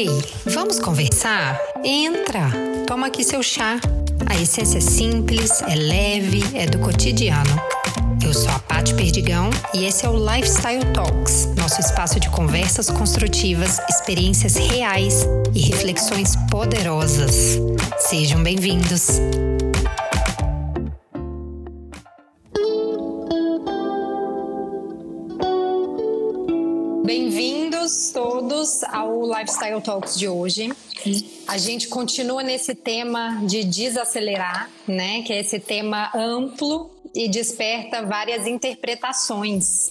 Ei, vamos conversar? Entra, toma aqui seu chá. A essência é simples, é leve, é do cotidiano. Eu sou a Paty Perdigão e esse é o Lifestyle Talks, nosso espaço de conversas construtivas, experiências reais e reflexões poderosas. Sejam bem-vindos! Ao Lifestyle Talks de hoje. A gente continua nesse tema de desacelerar, né? Que é esse tema amplo e desperta várias interpretações.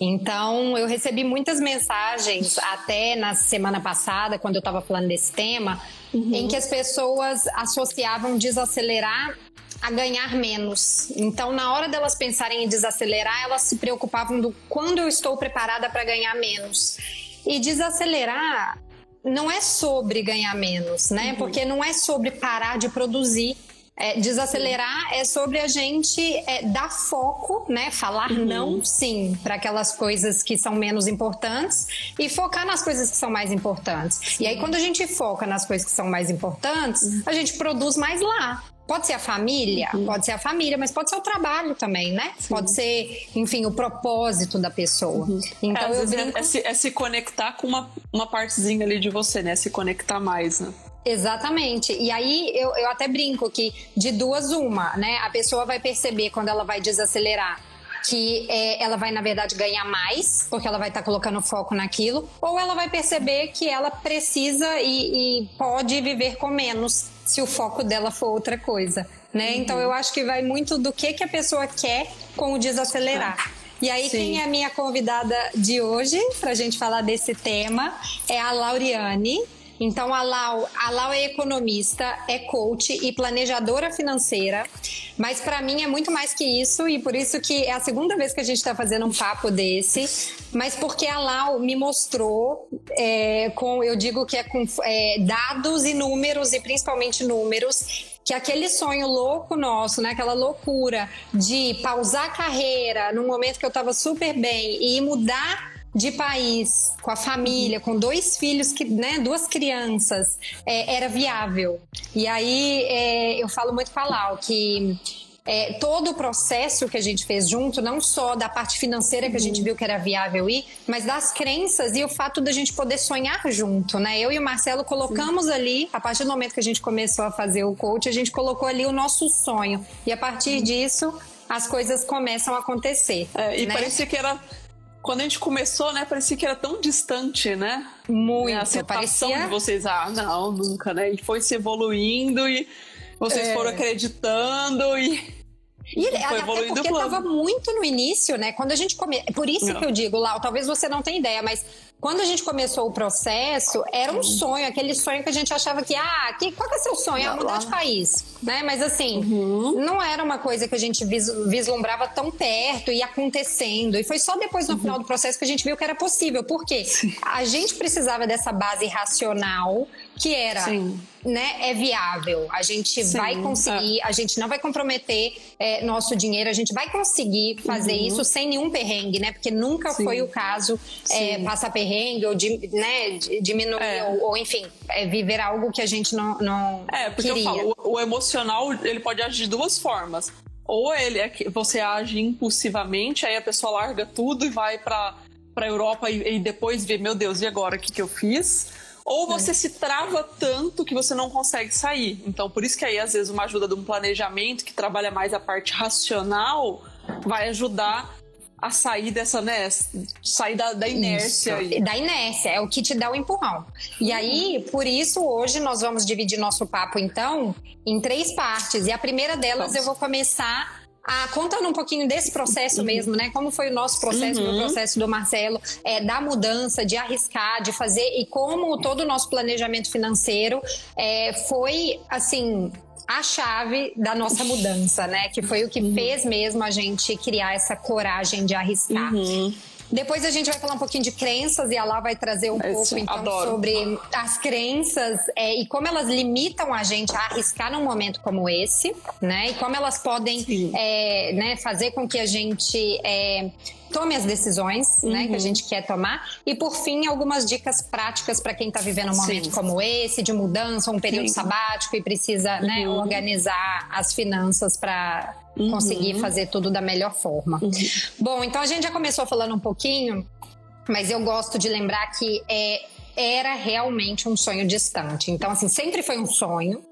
Então, eu recebi muitas mensagens até na semana passada, quando eu estava falando desse tema, uhum. em que as pessoas associavam desacelerar a ganhar menos. Então, na hora delas pensarem em desacelerar, elas se preocupavam do quando eu estou preparada para ganhar menos. E desacelerar não é sobre ganhar menos, né? Uhum. Porque não é sobre parar de produzir. É, desacelerar é sobre a gente é, dar foco, né? Falar uhum. não, sim, para aquelas coisas que são menos importantes e focar nas coisas que são mais importantes. Sim. E aí, quando a gente foca nas coisas que são mais importantes, uhum. a gente produz mais lá. Pode ser a família, uhum. pode ser a família, mas pode ser o trabalho também, né? Sim. Pode ser, enfim, o propósito da pessoa. Uhum. Então é, eu é brinco... é, se, é, se, conectar com uma, uma partezinha ali de você, né? Se conectar mais, né? Exatamente. E aí eu, eu até brinco que de duas uma, né? A pessoa vai perceber quando ela vai desacelerar que é, ela vai, na verdade, ganhar mais, porque ela vai estar tá colocando foco naquilo, ou ela vai perceber que ela precisa e, e pode viver com menos se o foco dela for outra coisa, né? Uhum. Então eu acho que vai muito do que, que a pessoa quer com o desacelerar. E aí, Sim. quem é a minha convidada de hoje para a gente falar desse tema é a Lauriane. Então, a Lau, a Lau é economista, é coach e planejadora financeira, mas para mim é muito mais que isso. E por isso que é a segunda vez que a gente está fazendo um papo desse, mas porque a Lau me mostrou, é, com, eu digo que é com é, dados e números, e principalmente números, que aquele sonho louco nosso, né, aquela loucura de pausar a carreira num momento que eu estava super bem e mudar de país, com a família, com dois filhos, que, né, duas crianças, é, era viável. E aí é, eu falo muito com a Lau que é, todo o processo que a gente fez junto, não só da parte financeira que a gente viu que era viável ir, mas das crenças e o fato da gente poder sonhar junto, né? Eu e o Marcelo colocamos Sim. ali, a partir do momento que a gente começou a fazer o coach, a gente colocou ali o nosso sonho. E a partir disso, as coisas começam a acontecer. É, e né? parecia que era quando a gente começou, né, parecia que era tão distante, né? Muito. A aceitação parecia... de vocês, ah, não, nunca, né? E foi se evoluindo e vocês é. foram acreditando e e até porque estava muito no início, né? Quando a gente come... Por isso não. que eu digo, Lau, talvez você não tenha ideia, mas quando a gente começou o processo, era um sonho, aquele sonho que a gente achava que, ah, que, qual que é seu sonho? Ah, mudar de país, né? Mas assim, uhum. não era uma coisa que a gente vislumbrava tão perto e acontecendo. E foi só depois no uhum. final do processo que a gente viu que era possível. Por quê? A gente precisava dessa base racional que era, Sim. né, é viável. A gente Sim, vai conseguir, é. a gente não vai comprometer é, nosso dinheiro, a gente vai conseguir fazer uhum. isso sem nenhum perrengue, né? Porque nunca Sim. foi o caso é, passar perrengue ou né, diminuir é. ou, ou, enfim, é, viver algo que a gente não, não É, porque queria. eu falo, o, o emocional ele pode agir de duas formas. Ou ele é que você age impulsivamente, aí a pessoa larga tudo e vai para para Europa e, e depois vê, meu Deus, e agora o que, que eu fiz? Ou você é. se trava tanto que você não consegue sair. Então, por isso que aí, às vezes, uma ajuda de um planejamento que trabalha mais a parte racional vai ajudar a sair dessa, né? Sair da, da inércia. Da inércia, é o que te dá o empurrão. E aí, por isso, hoje nós vamos dividir nosso papo, então, em três partes. E a primeira delas vamos. eu vou começar ah, contando um pouquinho desse processo uhum. mesmo, né? Como foi o nosso processo, uhum. o processo do Marcelo, é, da mudança, de arriscar, de fazer e como todo o nosso planejamento financeiro é, foi assim a chave da nossa mudança, né? Que foi o que uhum. fez mesmo a gente criar essa coragem de arriscar. Uhum. Depois a gente vai falar um pouquinho de crenças e a Lá vai trazer um Esse, pouco então adoro. sobre as crenças é, e como elas limitam a gente a arriscar num momento como esse, né? E como elas podem é, né, fazer com que a gente é, tome as decisões, uhum. né, que a uhum. gente quer tomar. E por fim, algumas dicas práticas para quem está vivendo um momento Sim. como esse, de mudança, um período Sim. sabático e precisa, né, uhum. né, organizar as finanças para uhum. conseguir fazer tudo da melhor forma. Uhum. Bom, então a gente já começou falando um pouquinho, mas eu gosto de lembrar que é era realmente um sonho distante. Então, assim, sempre foi um sonho,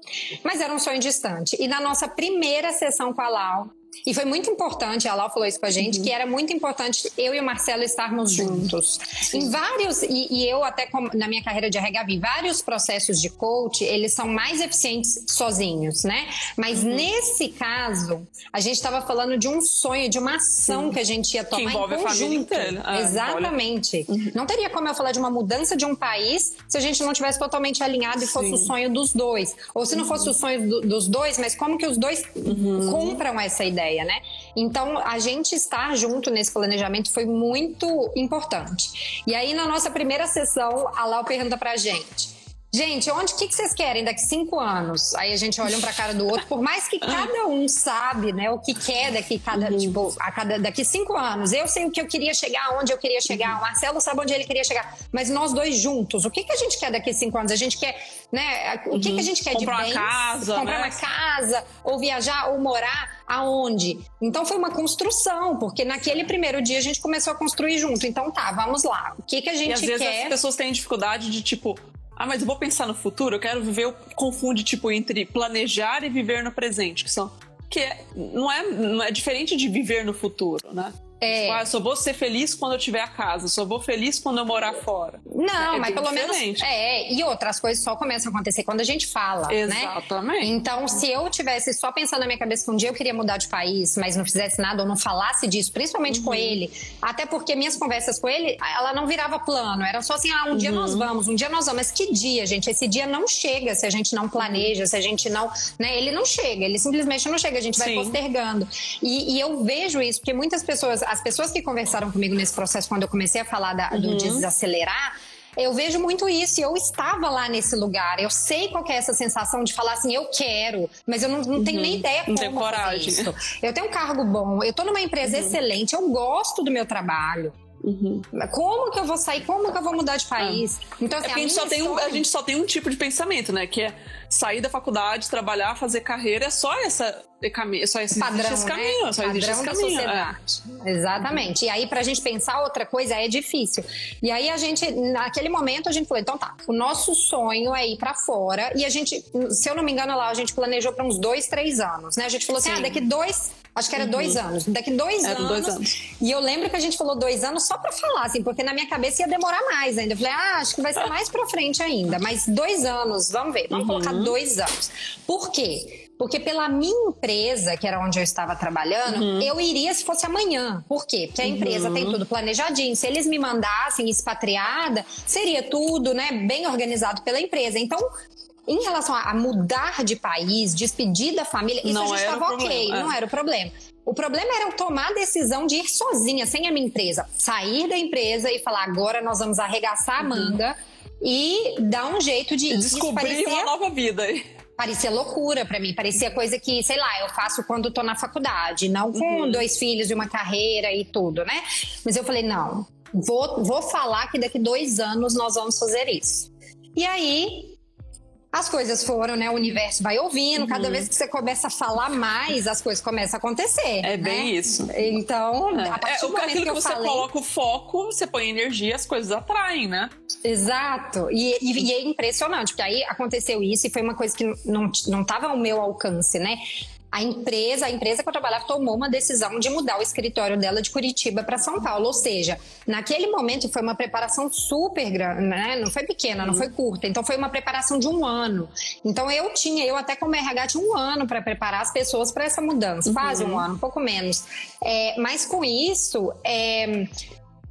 mas era um sonho distante. E na nossa primeira sessão com a Lau, e foi muito importante, a Lau falou isso com a gente, uhum. que era muito importante eu e o Marcelo estarmos juntos. Sim. Em vários, e, e, eu até na minha carreira de RH vi, vários processos de coach, eles são mais eficientes sozinhos, né? Mas uhum. nesse caso, a gente estava falando de um sonho, de uma ação Sim. que a gente ia tomar que envolve em conjunto. A família inteira. Ah, Exatamente. Uhum. Não teria como eu falar de uma mudança de um país se a gente não tivesse totalmente alinhado e fosse Sim. o sonho dos dois. Ou se não fosse o sonho do, dos dois, mas como que os dois uhum. compram essa ideia? Ideia, né? Então, a gente estar junto nesse planejamento foi muito importante. E aí, na nossa primeira sessão, a Lau pergunta pra gente Gente, onde que, que vocês querem daqui cinco anos? Aí a gente olha um para a cara do outro, por mais que cada um sabe, né, o que quer daqui cada, uhum. tipo, a cada daqui cinco anos. Eu sei o que eu queria chegar, onde eu queria chegar. Uhum. O Marcelo sabe onde ele queria chegar. Mas nós dois juntos, o que que a gente quer daqui cinco anos? A gente quer, né? O que uhum. que a gente quer comprar de bens? Uma casa, comprar né? uma casa, ou viajar, ou morar aonde? Então foi uma construção, porque naquele primeiro dia a gente começou a construir junto. Então tá, vamos lá. O que que a gente e às quer? vezes as pessoas têm dificuldade de tipo ah, mas eu vou pensar no futuro, eu quero viver, confunde tipo entre planejar e viver no presente, que são que é, não, é, não é diferente de viver no futuro, né? É. Tipo, ah, só vou ser feliz quando eu tiver a casa, só vou feliz quando eu morar fora. Não, é mas pelo diferente. menos. É, e outras coisas só começam a acontecer quando a gente fala. Né? Exatamente. Né? Então, se eu tivesse só pensando na minha cabeça que um dia eu queria mudar de país, mas não fizesse nada ou não falasse disso, principalmente uhum. com ele, até porque minhas conversas com ele, ela não virava plano, era só assim: ah, um uhum. dia nós vamos, um dia nós vamos. Mas que dia, gente? Esse dia não chega se a gente não planeja, se a gente não. Né? Ele não chega, ele simplesmente não chega, a gente vai Sim. postergando. E, e eu vejo isso, porque muitas pessoas, as pessoas que conversaram comigo nesse processo, quando eu comecei a falar da, do uhum. desacelerar, eu vejo muito isso. Eu estava lá nesse lugar. Eu sei qual é essa sensação de falar assim, eu quero, mas eu não, não tenho nem uhum. ideia como não coragem. isso. Eu tenho um cargo bom, eu estou numa empresa uhum. excelente, eu gosto do meu trabalho. Uhum. Como que eu vou sair? Como que eu vou mudar de país? Ah. Então, assim, é a, a, gente só tem um, a gente só tem um tipo de pensamento, né? Que é sair da faculdade, trabalhar, fazer carreira, é só essa caminho, só existe Padrão, esse né? caminho, né? só Padrão existe esse caminho. Sociedade. É. Exatamente. E aí, pra gente pensar outra coisa é difícil. E aí a gente, naquele momento, a gente falou: então tá, o nosso sonho é ir pra fora. E a gente, se eu não me engano, lá, a gente planejou pra uns dois, três anos, né? A gente falou assim: ah, Sim. ah, daqui dois Acho que era uhum. dois anos. Daqui dois anos, dois anos. E eu lembro que a gente falou dois anos só pra falar, assim, porque na minha cabeça ia demorar mais ainda. Eu falei, ah, acho que vai ser mais pra frente ainda. Mas dois anos, vamos ver, vamos uhum. colocar dois anos. Por quê? Porque pela minha empresa, que era onde eu estava trabalhando, uhum. eu iria se fosse amanhã. Por quê? Porque a empresa uhum. tem tudo planejadinho. Se eles me mandassem expatriada, seria tudo, né, bem organizado pela empresa. Então, em relação a mudar de país, despedir da família, isso não a gente estava ok, é. não era o problema. O problema era eu tomar a decisão de ir sozinha, sem a minha empresa. Sair da empresa e falar, agora nós vamos arregaçar a uhum. manga uhum. E dar um jeito de... Descobrir parecia, uma nova vida. Parecia loucura para mim, parecia coisa que, sei lá, eu faço quando tô na faculdade, não com uhum. dois filhos e uma carreira e tudo, né? Mas eu falei, não, vou, vou falar que daqui dois anos nós vamos fazer isso. E aí, as coisas foram, né? O universo vai ouvindo, uhum. cada vez que você começa a falar mais, as coisas começam a acontecer. É bem né? isso. Então, é. a partir é, do momento que, que você falei... coloca o foco, você põe energia, as coisas atraem, né? Exato. E, e, e, é impressionante, porque aí aconteceu isso e foi uma coisa que não, não tava ao meu alcance, né? A empresa, a empresa que eu trabalhava tomou uma decisão de mudar o escritório dela de Curitiba para São Paulo. Ou seja, naquele momento foi uma preparação super grande, né? Não foi pequena, não foi curta. Então foi uma preparação de um ano. Então eu tinha, eu até como RH tinha um ano para preparar as pessoas para essa mudança, uhum. quase um ano, um pouco menos. É, mas com isso, é,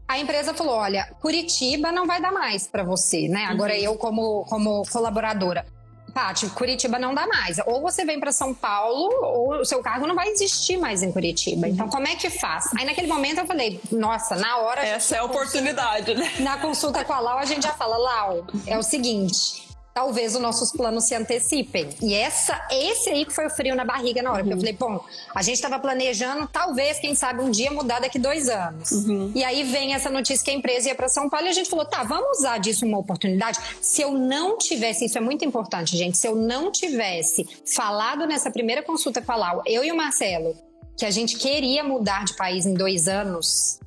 a empresa falou: olha, Curitiba não vai dar mais para você, né? Agora uhum. eu, como, como colaboradora. Paty, Curitiba não dá mais. Ou você vem para São Paulo, ou o seu cargo não vai existir mais em Curitiba. Então, como é que faz? Aí, naquele momento, eu falei, nossa, na hora. Essa é a oportunidade, né? Na consulta com a Lau, a gente já fala, Lau, é o seguinte. Talvez os nossos planos se antecipem. E essa, esse aí que foi o frio na barriga na hora. Uhum. Porque eu falei, bom, a gente estava planejando, talvez, quem sabe, um dia mudar daqui dois anos. Uhum. E aí vem essa notícia que a empresa ia para São Paulo e a gente falou, tá, vamos usar disso uma oportunidade. Se eu não tivesse, isso é muito importante, gente, se eu não tivesse falado nessa primeira consulta com a Lau, eu e o Marcelo, que a gente queria mudar de país em dois anos,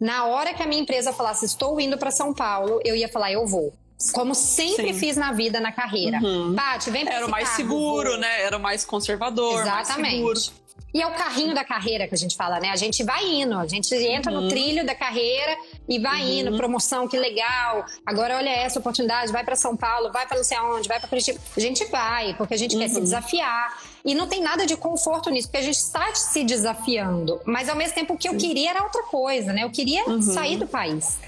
na hora que a minha empresa falasse, estou indo para São Paulo, eu ia falar, eu vou. Como sempre Sim. fiz na vida, na carreira. Uhum. Paty, vem pra Era o mais carro, seguro, vou. né? Era o mais conservador. Exatamente. Mais seguro. E é o carrinho da carreira que a gente fala, né? A gente vai indo, a gente entra uhum. no trilho da carreira e vai uhum. indo, promoção, que legal. Agora olha essa oportunidade, vai para São Paulo, vai para não sei aonde, vai para Curitiba. A gente vai, porque a gente uhum. quer se uhum. desafiar. E não tem nada de conforto nisso, porque a gente está se desafiando. Mas ao mesmo tempo o que eu queria era outra coisa, né? Eu queria uhum. sair do país.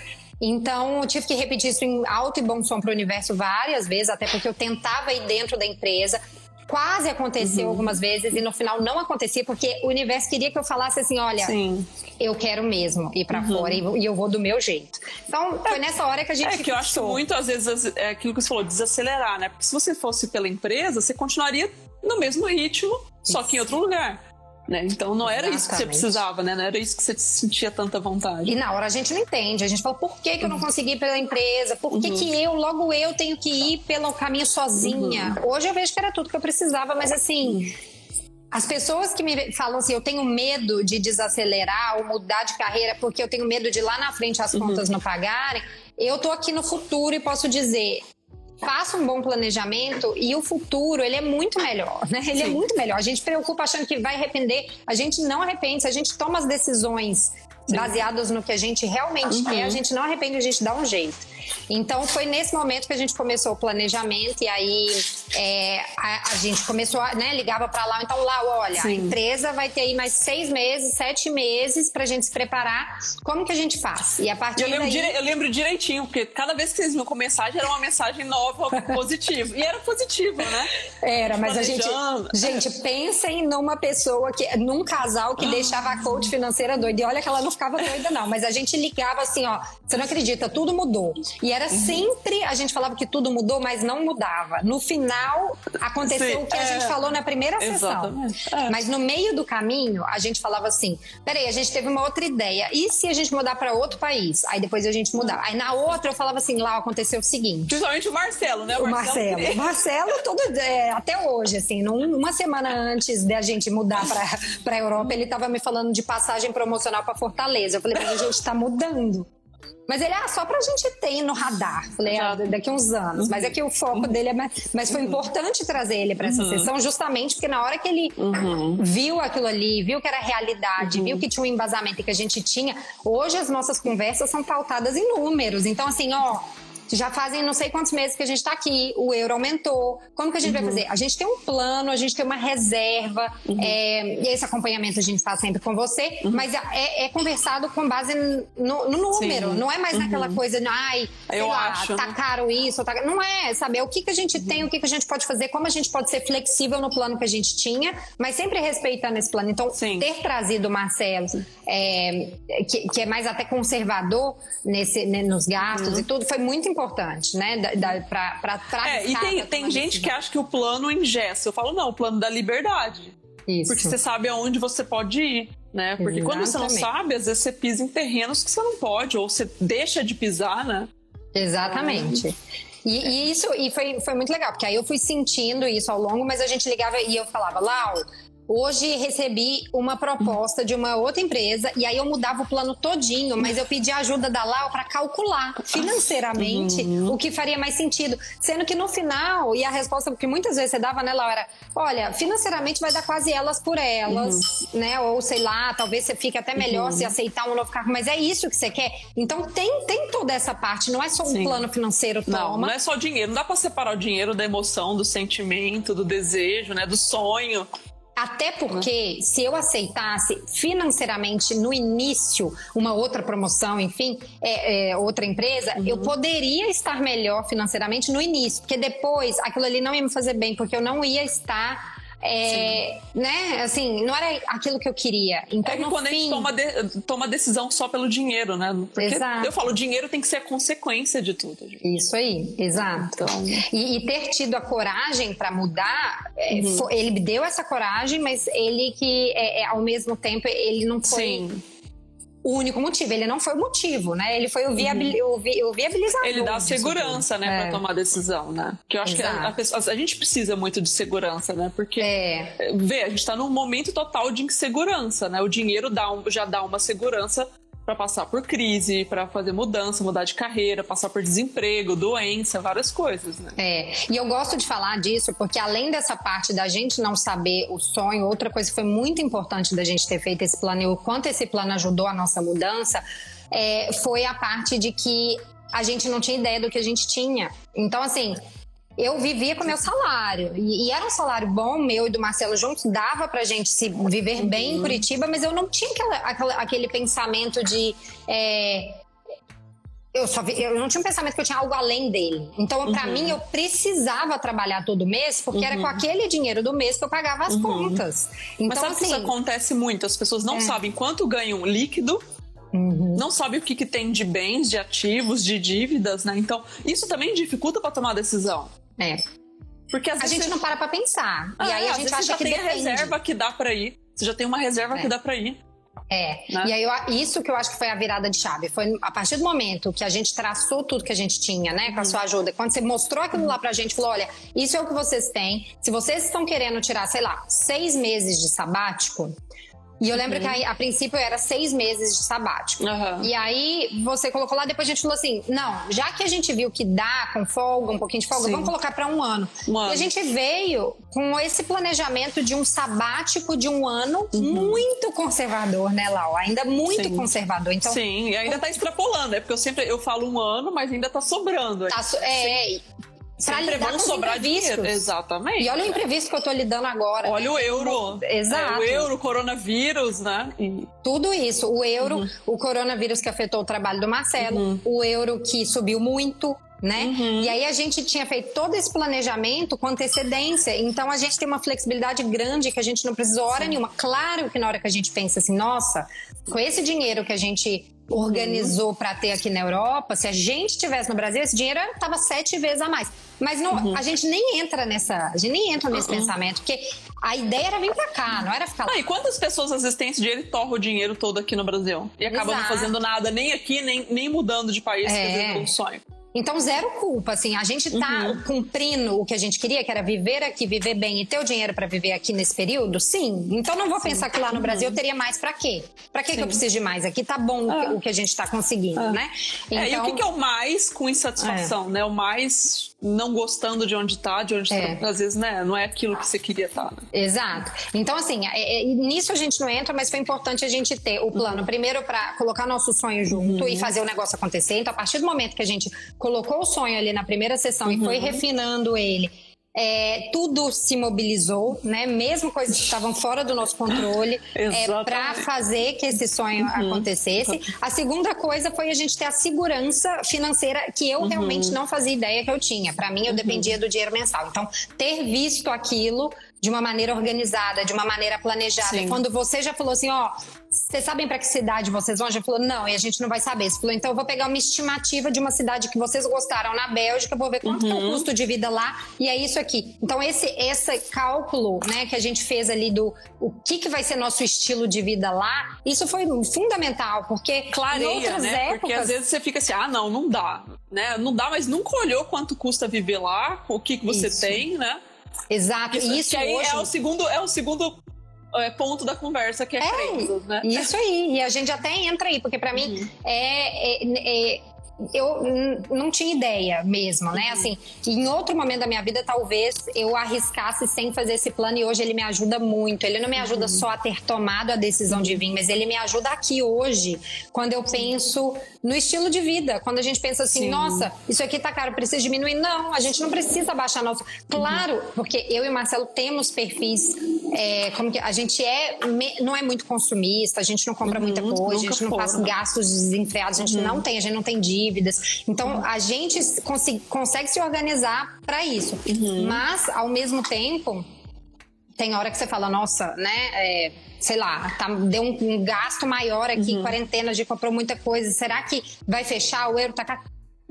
Então, eu tive que repetir isso em alto e bom som para o universo várias vezes, até porque eu tentava ir dentro da empresa. Quase aconteceu uhum. algumas vezes e no final não acontecia, porque o universo queria que eu falasse assim: olha, Sim. eu quero mesmo ir para uhum. fora e eu vou do meu jeito. Então, foi nessa hora que a gente. É que eu acho que muito, às vezes, é aquilo que você falou, desacelerar, né? Porque se você fosse pela empresa, você continuaria no mesmo ritmo, só que em outro lugar. Né? Então não era Exatamente. isso que você precisava, né? Não era isso que você sentia tanta vontade. E na hora a gente não entende. A gente fala, por que, que eu não consegui ir pela empresa? Por que, uhum. que eu, logo eu, tenho que ir pelo caminho sozinha? Uhum. Hoje eu vejo que era tudo que eu precisava, mas assim. As pessoas que me falam assim, eu tenho medo de desacelerar ou mudar de carreira porque eu tenho medo de lá na frente as contas uhum. não pagarem, eu tô aqui no futuro e posso dizer, faça um bom planejamento e o futuro, ele é muito melhor, né? Ele é Sim. é muito melhor. A gente preocupa achando que vai arrepender, a gente não arrepende. Se a gente toma as decisões Sim. baseadas no que a gente realmente uhum. quer, a gente não arrepende, a gente dá um jeito. Então foi nesse momento que a gente começou o planejamento e aí é, a, a, gente começou, a, né, ligava para lá, então lá, olha, Sim. a empresa vai ter aí mais seis meses, sete meses para a gente se preparar. Como que a gente faz? E a partir eu lembro, daí... dire... eu lembro direitinho, porque cada vez que vocês viam com mensagem era uma mensagem nova, positiva. e era positivo, né? Era, mas a gente, gente, pensem numa pessoa que, num casal que deixava a coach financeira doida. E olha que ela não ficava doida não, mas a gente ligava assim, ó, você não acredita, tudo mudou. E era uhum. sempre, a gente falava que tudo mudou, mas não mudava. No final, aconteceu Sim, o que é, a gente falou na primeira sessão. É. Mas no meio do caminho, a gente falava assim: peraí, a gente teve uma outra ideia. E se a gente mudar para outro país? Aí depois a gente mudava. Aí na outra eu falava assim: lá aconteceu o seguinte. Principalmente o Marcelo, né? O, o Marcelo. O Marcelo, todo, é, até hoje, assim, num, uma semana antes da gente mudar para a Europa, ele estava me falando de passagem promocional para Fortaleza. Eu falei, mas a gente está mudando. Mas ele, ah, só pra gente ter no radar. Falei, ah, daqui uns anos. Mas é que o foco dele é mais. Mas foi importante trazer ele para essa uhum. sessão, justamente porque na hora que ele uhum. viu aquilo ali, viu que era realidade, uhum. viu que tinha um embasamento que a gente tinha, hoje as nossas conversas são pautadas em números. Então, assim, ó já fazem não sei quantos meses que a gente está aqui, o euro aumentou. Como que a gente uhum. vai fazer? A gente tem um plano, a gente tem uma reserva, uhum. é, e esse acompanhamento a gente faz sempre com você, uhum. mas é, é, conversado com base no, no número, Sim. não é mais naquela uhum. coisa, ai, Eu lá, acho, tá né? caro isso, tá... não é, sabe? É o que, que a gente uhum. tem, o que, que a gente pode fazer, como a gente pode ser flexível no plano que a gente tinha, mas sempre respeitando esse plano. Então, Sim. ter trazido o Marcelo, é, que, que, é mais até conservador nesse, né, nos gastos uhum. e tudo, foi muito importante importante, né? Para É, e tem, tem gente que acha que o plano engessa. Eu falo, não, o plano da liberdade. Isso. Porque você sabe aonde você pode ir, né? Porque Exatamente. quando você não sabe, às vezes você pisa em terrenos que você não pode, ou você deixa de pisar, né? Exatamente. E, e, isso e foi, foi muito legal, porque aí eu fui sentindo isso ao longo, mas a gente ligava e eu falava, Lau, Hoje recebi uma proposta de uma outra empresa e aí eu mudava o plano todinho, mas eu pedi a ajuda da Lau para calcular financeiramente uhum. o que faria mais sentido. Sendo que no final, e a resposta que muitas vezes você dava, né, Lau, era: olha, financeiramente vai dar quase elas por elas, uhum. né? Ou sei lá, talvez você fique até melhor uhum. se aceitar um novo carro, mas é isso que você quer. Então tem, tem toda essa parte, não é só um Sim. plano financeiro toma. Não, não é só o dinheiro, não dá para separar o dinheiro da emoção, do sentimento, do desejo, né, do sonho. Até porque, uhum. se eu aceitasse financeiramente no início uma outra promoção, enfim, é, é, outra empresa, uhum. eu poderia estar melhor financeiramente no início, porque depois aquilo ali não ia me fazer bem, porque eu não ia estar é, né, assim, não era aquilo que eu queria. Então, é que quando fim... a gente toma, de, toma decisão só pelo dinheiro, né? Porque exato. eu falo, o dinheiro tem que ser a consequência de tudo. Gente. Isso aí, exato. Então... E, e, ter tido a coragem para mudar, é, uhum. ele deu essa coragem, mas ele que, é, é ao mesmo tempo, ele não foi. Sim o único motivo. Ele não foi o motivo, né? Ele foi o, viabil, uhum. o, vi, o viabilizador. Ele dá segurança, né, é. para tomar decisão, né? Que eu acho Exato. que a, a, pessoa, a, gente precisa muito de segurança, né? Porque, é. vê, a gente tá num momento total de insegurança, né? O dinheiro dá um, já dá uma segurança para passar por crise, para fazer mudança, mudar de carreira, passar por desemprego, doença, várias coisas, né? É, e eu gosto de falar disso porque além dessa parte da gente não saber o sonho, outra coisa que foi muito importante da gente ter feito esse plano e o quanto esse plano ajudou a nossa mudança, é, foi a parte de que a gente não tinha ideia do que a gente tinha. Então, assim, eu vivia com meu salário. E, e, era um salário bom, meu e do Marcelo juntos, dava pra gente se viver bem em uhum. Curitiba, mas eu não tinha aquela, aquela, aquele pensamento de. É, eu, só vi, eu não tinha um pensamento que eu tinha algo além dele. Então, para uhum. mim, eu precisava trabalhar todo mês, porque uhum. era com uhum. aquele dinheiro do mês que eu pagava as uhum. contas. Então, Mas sabe assim, que isso assim, acontece muito? As pessoas não é. sabem quanto ganham líquido Uhum. Não sabe o que, que tem de bens, de ativos, de dívidas, né? Então, isso também dificulta para tomar decisão. É. Porque às vezes. A gente você... não para pra pensar. Ah, e aí a gente acha que tem depende. a reserva que dá pra ir. Você já tem uma reserva é. que dá pra ir. É, né? e aí eu, isso que eu acho que foi a virada de chave. Foi a partir do momento que a gente traçou tudo que a gente tinha, né, com a uhum. sua ajuda. Quando você mostrou aquilo lá pra gente, falou: olha, isso é o que vocês têm. Se vocês estão querendo tirar, sei lá, seis meses de sabático, e eu lembro uhum. que a, a, princípio era seis meses de sabático. Uhum. E aí você colocou lá, depois a gente falou assim: não, já que a gente viu que dá com folga, um pouquinho de folga, Sim. vamos colocar para um ano. Um ano. E a gente veio com esse planejamento de um sabático de um ano uhum. muito conservador, né, Lau? Ainda muito Sim. conservador. Então, Sim, e ainda tá extrapolando, é porque eu sempre eu falo um ano, mas ainda tá sobrando. Tá so, é, para lidar com sobrar dinheiro. Exatamente. E olha o imprevisto que eu tô lidando agora. Olha né? o euro. Exato. É, o euro, o coronavírus, né? E... Tudo isso. O euro, uhum. o coronavírus que afetou o trabalho do Marcelo, uhum. o euro que subiu muito, né? Uhum. E aí a gente tinha feito todo esse planejamento com antecedência. Então a gente tem uma flexibilidade grande que a gente não precisou hora Sim. nenhuma. Claro que na hora que a gente pensa assim, nossa, com esse dinheiro que a gente organizou uhum. para ter aqui na Europa, se a gente tivesse no Brasil, esse dinheiro estava sete vezes a mais. Mas não, uhum. a gente nem entra nessa, a gente nem entra nesse uhum. pensamento, porque a ideia era vir para cá, não era ficar lá. Ah, e quantas pessoas às vezes têm esse dinheiro e torram o dinheiro todo aqui no Brasil? E acabam Exato. não fazendo nada, nem aqui, nem, nem mudando de país, é. um sonho. Então, zero culpa, assim, a gente tá uhum. cumprindo o que a gente queria, que era viver aqui, viver bem e ter o dinheiro para viver aqui nesse período? Sim. Então, não vou Sim. pensar que lá no uhum. Brasil eu teria mais para quê? Para que, que eu preciso de mais? Aqui tá bom ah. o que a gente tá conseguindo, ah. né? Então, é, e o que, então que, é o mais com insatisfação, é. né? O mais não gostando de onde tá, de onde é. tá, às vezes, né? Não é aquilo que você queria estar. Tá, né? Exato. Então, assim, é, é, nisso a gente não entra, mas foi importante a gente ter o plano, uhum. primeiro para colocar nosso sonho junto uhum. e fazer o negócio acontecer. Então, a partir do momento que a gente colocou o sonho ali na primeira sessão uhum. e foi uhum. refinando ele é, tudo se mobilizou, né? Mesmo coisas que estavam fora do nosso controle, é, para fazer que esse sonho uhum. acontecesse. A segunda coisa foi a gente ter a segurança financeira que eu uhum. realmente não fazia ideia que eu tinha. Para mim, eu uhum. dependia do dinheiro mensal. Então, ter visto aquilo de uma maneira organizada, de uma maneira planejada. Sim. Quando você já falou assim, ó, vocês sabem para que cidade vocês vão? Já falou, não, e a gente não vai saber. Você falou, então eu vou pegar uma estimativa de uma cidade que vocês gostaram na Bélgica, vou ver quanto uhum. é o uhum. custo de vida lá, e é isso aqui. Então, esse, esse cálculo, né, que a gente fez ali do o que, que vai ser nosso estilo de vida lá, isso foi fundamental, porque Clareia, em outras né? épocas... Porque às vezes você fica assim, ah, não, não dá, né? Não dá, mas nunca olhou quanto custa viver lá, o que, que você isso. tem, né? Exato. Isso, isso aí hoje... é o segundo, é o segundo é, ponto da conversa que é, é crenças, né? Isso aí. E a gente até entra aí, porque para mim uhum. é, é, é eu não tinha ideia mesmo, né? Uhum. Assim, em outro momento da minha vida, talvez eu arriscasse sem fazer esse plano e hoje ele me ajuda muito. Ele não me ajuda uhum. só a ter tomado a decisão de vir, mas ele me ajuda aqui hoje, quando eu penso no estilo de vida. Quando a gente pensa assim, Sim. nossa, isso aqui tá caro, precisa diminuir. Não, a gente não precisa baixar nosso. Claro, uhum. porque eu e Marcelo temos perfis, é, como que a gente é, não é muito consumista, a gente não compra muita uhum. coisa, a gente não faz gastos desenfreados, a gente uhum. não tem, a gente não tem dívida dívidas. Então, a gente cons consegue se organizar para isso. Uhum. Mas, ao mesmo tempo, tem hora que você fala, nossa, né? É, sei lá, tá, deu um, um, gasto maior aqui, uhum. quarentena, a gente comprou muita coisa. Será que vai fechar? O euro tá?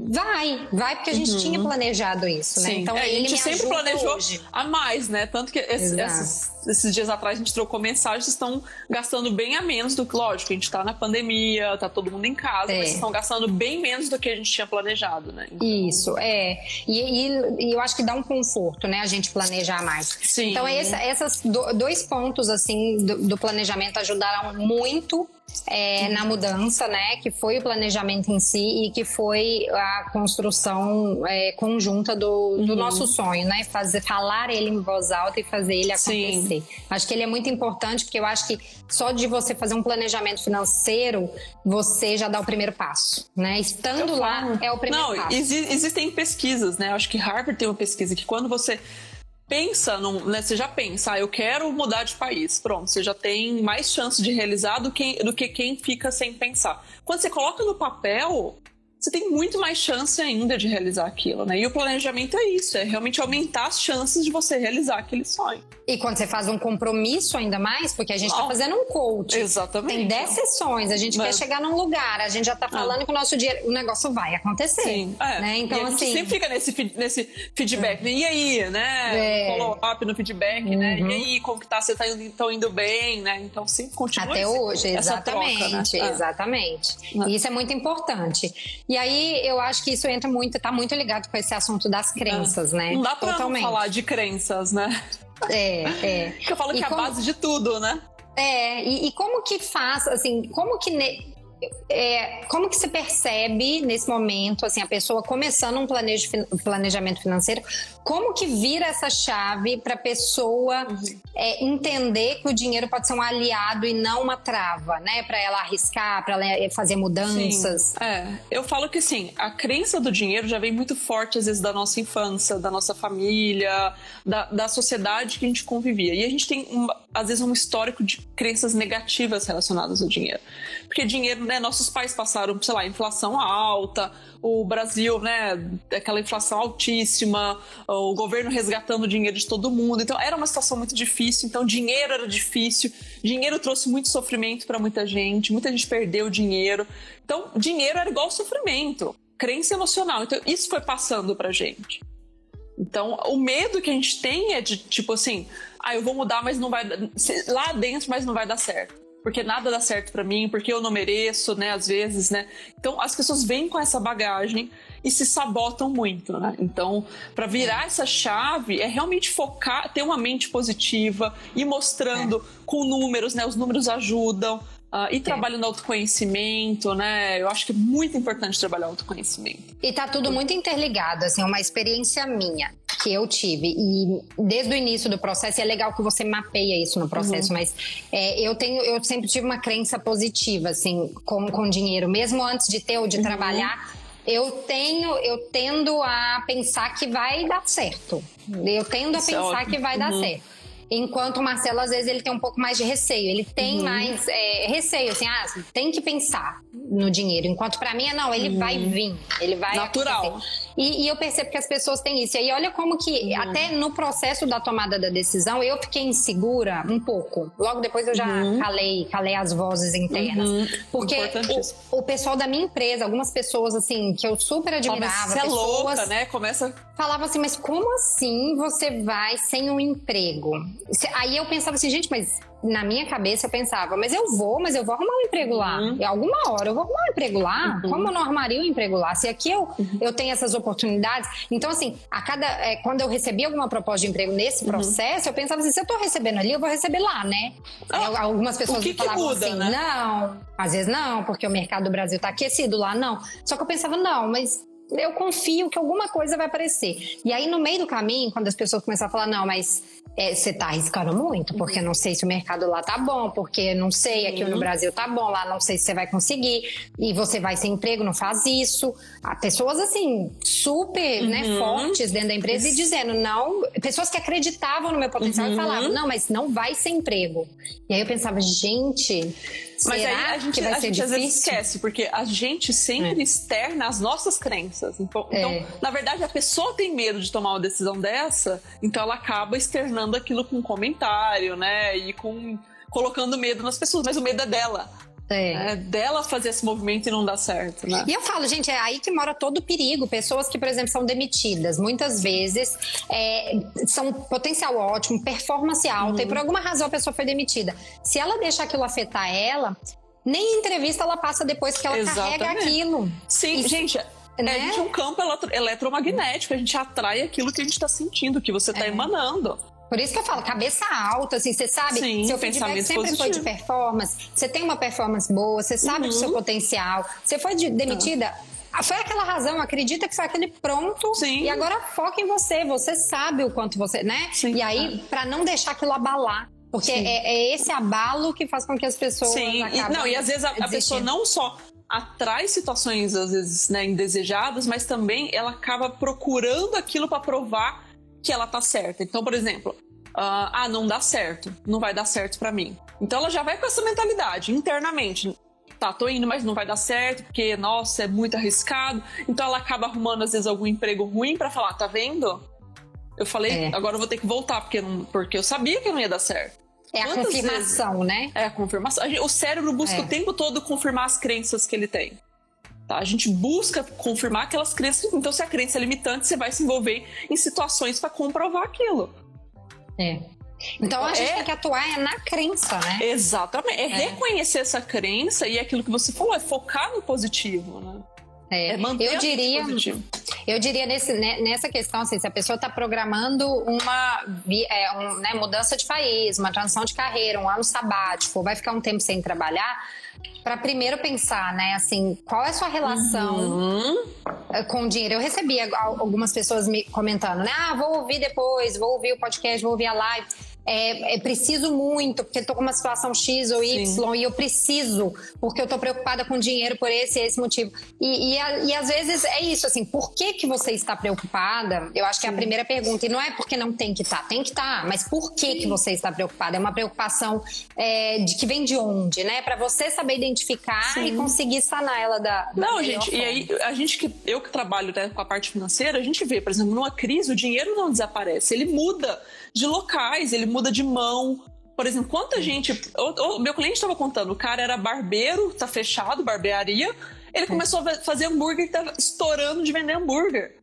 Vai, vai, porque a gente uhum. tinha planejado isso, né? Então é, a gente sempre planejou hoje. a mais, né? Tanto que esse, esses, esses, dias atrás a gente trocou mensagens, estão gastando bem a menos do que, lógico, a gente tá na pandemia, tá todo mundo em casa, é. mas estão gastando bem menos do que a gente tinha planejado, né? Então... Isso, é. E, e, e, eu acho que dá um conforto, né? A gente planejar mais. Sim. Então, esse, esses dois pontos, assim, do, do planejamento ajudaram muito é, na mudança, né? Que foi o planejamento em si e que foi a construção é, conjunta do, do uhum. nosso sonho, né? Fazer, falar ele em voz alta e fazer ele acontecer. Sim. Acho que ele é muito importante porque eu acho que só de você fazer um planejamento financeiro, você já dá o primeiro passo, né? Estando lá é o primeiro Não, passo. Exi existem pesquisas, né? Acho que Harvard tem uma pesquisa que quando você pensa, num, né, você já pensa, ah, eu quero mudar de país. Pronto, você já tem mais chance de realizar do que, do que quem fica sem pensar. Quando você coloca no papel, você tem muito mais chance ainda de realizar aquilo, né? E o planejamento é isso, é realmente aumentar as chances de você realizar aquele sonho. E quando você faz um compromisso ainda mais, porque a gente está fazendo um coach. Exatamente. Tem 10 sessões, a gente Mas... quer chegar num lugar, a gente já está ah. falando ah. que o nosso dia, o negócio vai acontecer. Sim. É. Né? Então, e a gente assim... sempre fica nesse, nesse feedback, né? E aí, né? É. Follow-up no feedback, uhum. né? E uhum. aí, como que tá? Você tá indo, indo bem, né? Então, sempre continua Até hoje, exatamente. Troca, né? Exatamente. Ah. E isso é muito importante. E aí, eu acho que isso entra muito, tá muito ligado com esse assunto das crenças, né? Não dá pra Totalmente. falar de crenças, né? É, é. Porque eu falo e que como... é a base de tudo, né? É, e, e, como que faz, assim, como que ne é, como que se percebe nesse momento, assim, a pessoa começando um planejo, planejamento financeiro, como que vira essa chave para a pessoa uhum. é, entender que o dinheiro pode ser um aliado e não uma trava, né? Para ela arriscar, para ela é, fazer mudanças. É, eu falo que sim, a crença do dinheiro já vem muito forte às vezes da nossa infância, da nossa família, da, da sociedade que a gente convivia. E a gente tem, uma, às vezes, um histórico de crenças negativas relacionadas ao dinheiro. Porque dinheiro né, nossos pais passaram, sei lá, inflação alta, o Brasil, né, aquela inflação altíssima, o governo resgatando dinheiro de todo mundo. Então era uma situação muito difícil. Então dinheiro era difícil, dinheiro trouxe muito sofrimento para muita gente, muita gente perdeu dinheiro. Então dinheiro era igual sofrimento, crença emocional. Então isso foi passando pra gente. Então, o medo que a gente tem é de, tipo assim, ah, eu vou mudar, mas não vai. Lá dentro, mas não vai dar certo porque nada dá certo para mim, porque eu não mereço, né, às vezes, né? Então as pessoas vêm com essa bagagem e se sabotam muito, né? Então, para virar essa chave é realmente focar, ter uma mente positiva e mostrando é. com números, né? Os números ajudam. Uh, e é. trabalhando autoconhecimento, né? Eu acho que é muito importante trabalhar autoconhecimento. E tá tudo muito interligado, assim, é uma experiência minha que eu tive. E desde o início do processo, e é legal que você mapeia isso no processo, uhum. mas é, eu tenho, eu sempre tive uma crença positiva, assim, com, com dinheiro, mesmo antes de ter ou de uhum. trabalhar. Eu tenho, eu tendo a pensar que vai dar certo. Eu tendo a isso é pensar é que vai uhum. dar certo. Enquanto o Marcelo, às vezes, ele tem um pouco mais de receio. Ele tem uhum. mais é, receio, assim, ah, tem que pensar no dinheiro. Enquanto para mim, não, ele uhum. vai vir, ele vai. Natural. E, e, eu percebo que as pessoas têm isso. E aí, olha como que, uhum. até no processo da tomada da decisão, eu fiquei insegura um pouco. Logo depois eu já uhum. calei, calei as vozes internas. Uhum. Porque o, o, pessoal da minha empresa, algumas pessoas, assim, que eu super admirava. Você é louca, né? Começa. Falava assim, mas como assim você vai sem um emprego? Aí eu pensava assim, gente, mas na minha cabeça eu pensava, mas eu vou, mas eu vou arrumar um emprego lá. Uhum. Em alguma hora eu vou arrumar um emprego lá. Uhum. Como eu não arrumaria um emprego lá? Se aqui eu, uhum. eu tenho essas oportunidades. Então, assim, a cada. É, quando eu recebi alguma proposta de emprego nesse uhum. processo, eu pensava assim, se eu tô recebendo ali, eu vou receber lá, né? Ah, Algumas pessoas que falavam que muda, assim, né? não, às vezes não, porque o mercado do Brasil tá aquecido lá, não. Só que eu pensava, não, mas eu confio que alguma coisa vai aparecer. E aí, no meio do caminho, quando as pessoas começaram a falar, não, mas é, você tá arriscando muito, porque não sei se o mercado lá tá bom, porque não sei, aqui uhum. no Brasil tá bom, lá não sei se você vai conseguir, e você vai sem emprego, não faz isso. Há pessoas, assim, super né, uhum. né, fortes dentro da empresa e dizendo, não, pessoas que acreditavam no meu potencial uhum. e falavam, não, mas não vai sem emprego. E aí eu pensava, gente Mas Será aí a gente, a gente às vezes esquece, porque a gente sempre É. externa as nossas crenças. Então, É. então, na verdade, a pessoa tem medo de tomar uma decisão dessa, então ela acaba externando aquilo com comentário, né? E com colocando medo nas pessoas, mas o medo é dela. É. É dela fazer esse movimento e não dar certo, né? E eu falo, gente, é aí que mora todo o perigo. Pessoas que, por exemplo, são demitidas, muitas vezes é, são potencial ótimo, performance alta, e Uhum. por alguma razão a pessoa foi demitida. Se ela deixar aquilo afetar ela, nem em entrevista ela passa depois que ela carrega Exatamente. aquilo. Sim, Isso, gente, é, né? a gente é um campo eletro- eletromagnético, a gente atrai aquilo que a gente está sentindo, que você está É. emanando. Por isso que eu falo, cabeça alta, assim, você sabe, Sim, seu feedback sempre foi de positivo. performance, você tem uma performance boa, você sabe do Uhum. seu potencial, você foi de- demitida. Foi aquela razão, acredita que foi aquele pronto Sim. e agora foca em você, você sabe o quanto você, né? Sim. E aí, pra não deixar aquilo abalar. Porque é, é esse abalo que faz com que as pessoas. Sim, e, não, e às vezes a, a pessoa não só atrai situações, às vezes, né, indesejadas, mas também ela acaba procurando aquilo para provar que ela tá certa. Então, por exemplo, ah, ah, não dá certo, não vai dar certo para mim. Então ela já vai com essa mentalidade internamente. Tá, tô indo, mas não vai dar certo, porque, nossa, é muito arriscado. Então ela acaba arrumando, às vezes, algum emprego ruim para falar, tá vendo? Eu falei, É. agora eu vou ter que voltar, porque, não, porque eu sabia que não ia dar certo. É a quantas confirmação, né? É a confirmação. A O cérebro busca É. o tempo todo confirmar as crenças que ele tem. Tá? A gente busca confirmar aquelas crenças. Então, se a crença é limitante, você vai se envolver em situações para comprovar aquilo. É. Então a gente É. tem que atuar é na crença, né? Exatamente. É, reconhecer essa crença e é aquilo que você falou, é focar no positivo, né? É. É manter eu diria, positiva. eu diria nesse, né, nessa questão, assim, se a pessoa está programando uma é, um, né, mudança de país, uma transição de carreira, um ano sabático, vai ficar um tempo sem trabalhar, para primeiro pensar, né, assim, qual é a sua relação Uhum. com o dinheiro. Eu recebi al- algumas pessoas me comentando, né? Ah, vou ouvir depois, vou ouvir o podcast, vou ouvir a live. É, é preciso muito, porque tô com uma situação X ou Y Sim. e eu preciso, porque eu tô preocupada com dinheiro por esse e esse motivo. E, e, e às vezes é isso, assim, por que, que você está preocupada? Eu acho que é a primeira pergunta. E não é porque não tem que estar, tem que estar, mas por que, que você está preocupada? É uma preocupação é, de que vem de onde, né? Para você saber identificar Sim. e conseguir sanar ela da. da Não, gente, e forma. aí a gente que eu que trabalho né, com a parte financeira, a gente vê, por exemplo, numa crise o dinheiro não desaparece, ele muda de locais, ele muda de mão. Por exemplo, quanta gente. O, o meu cliente estava contando, o cara era barbeiro, tá fechado, barbearia. Ele começou a fazer hambúrguer e tava estourando de vender hambúrguer.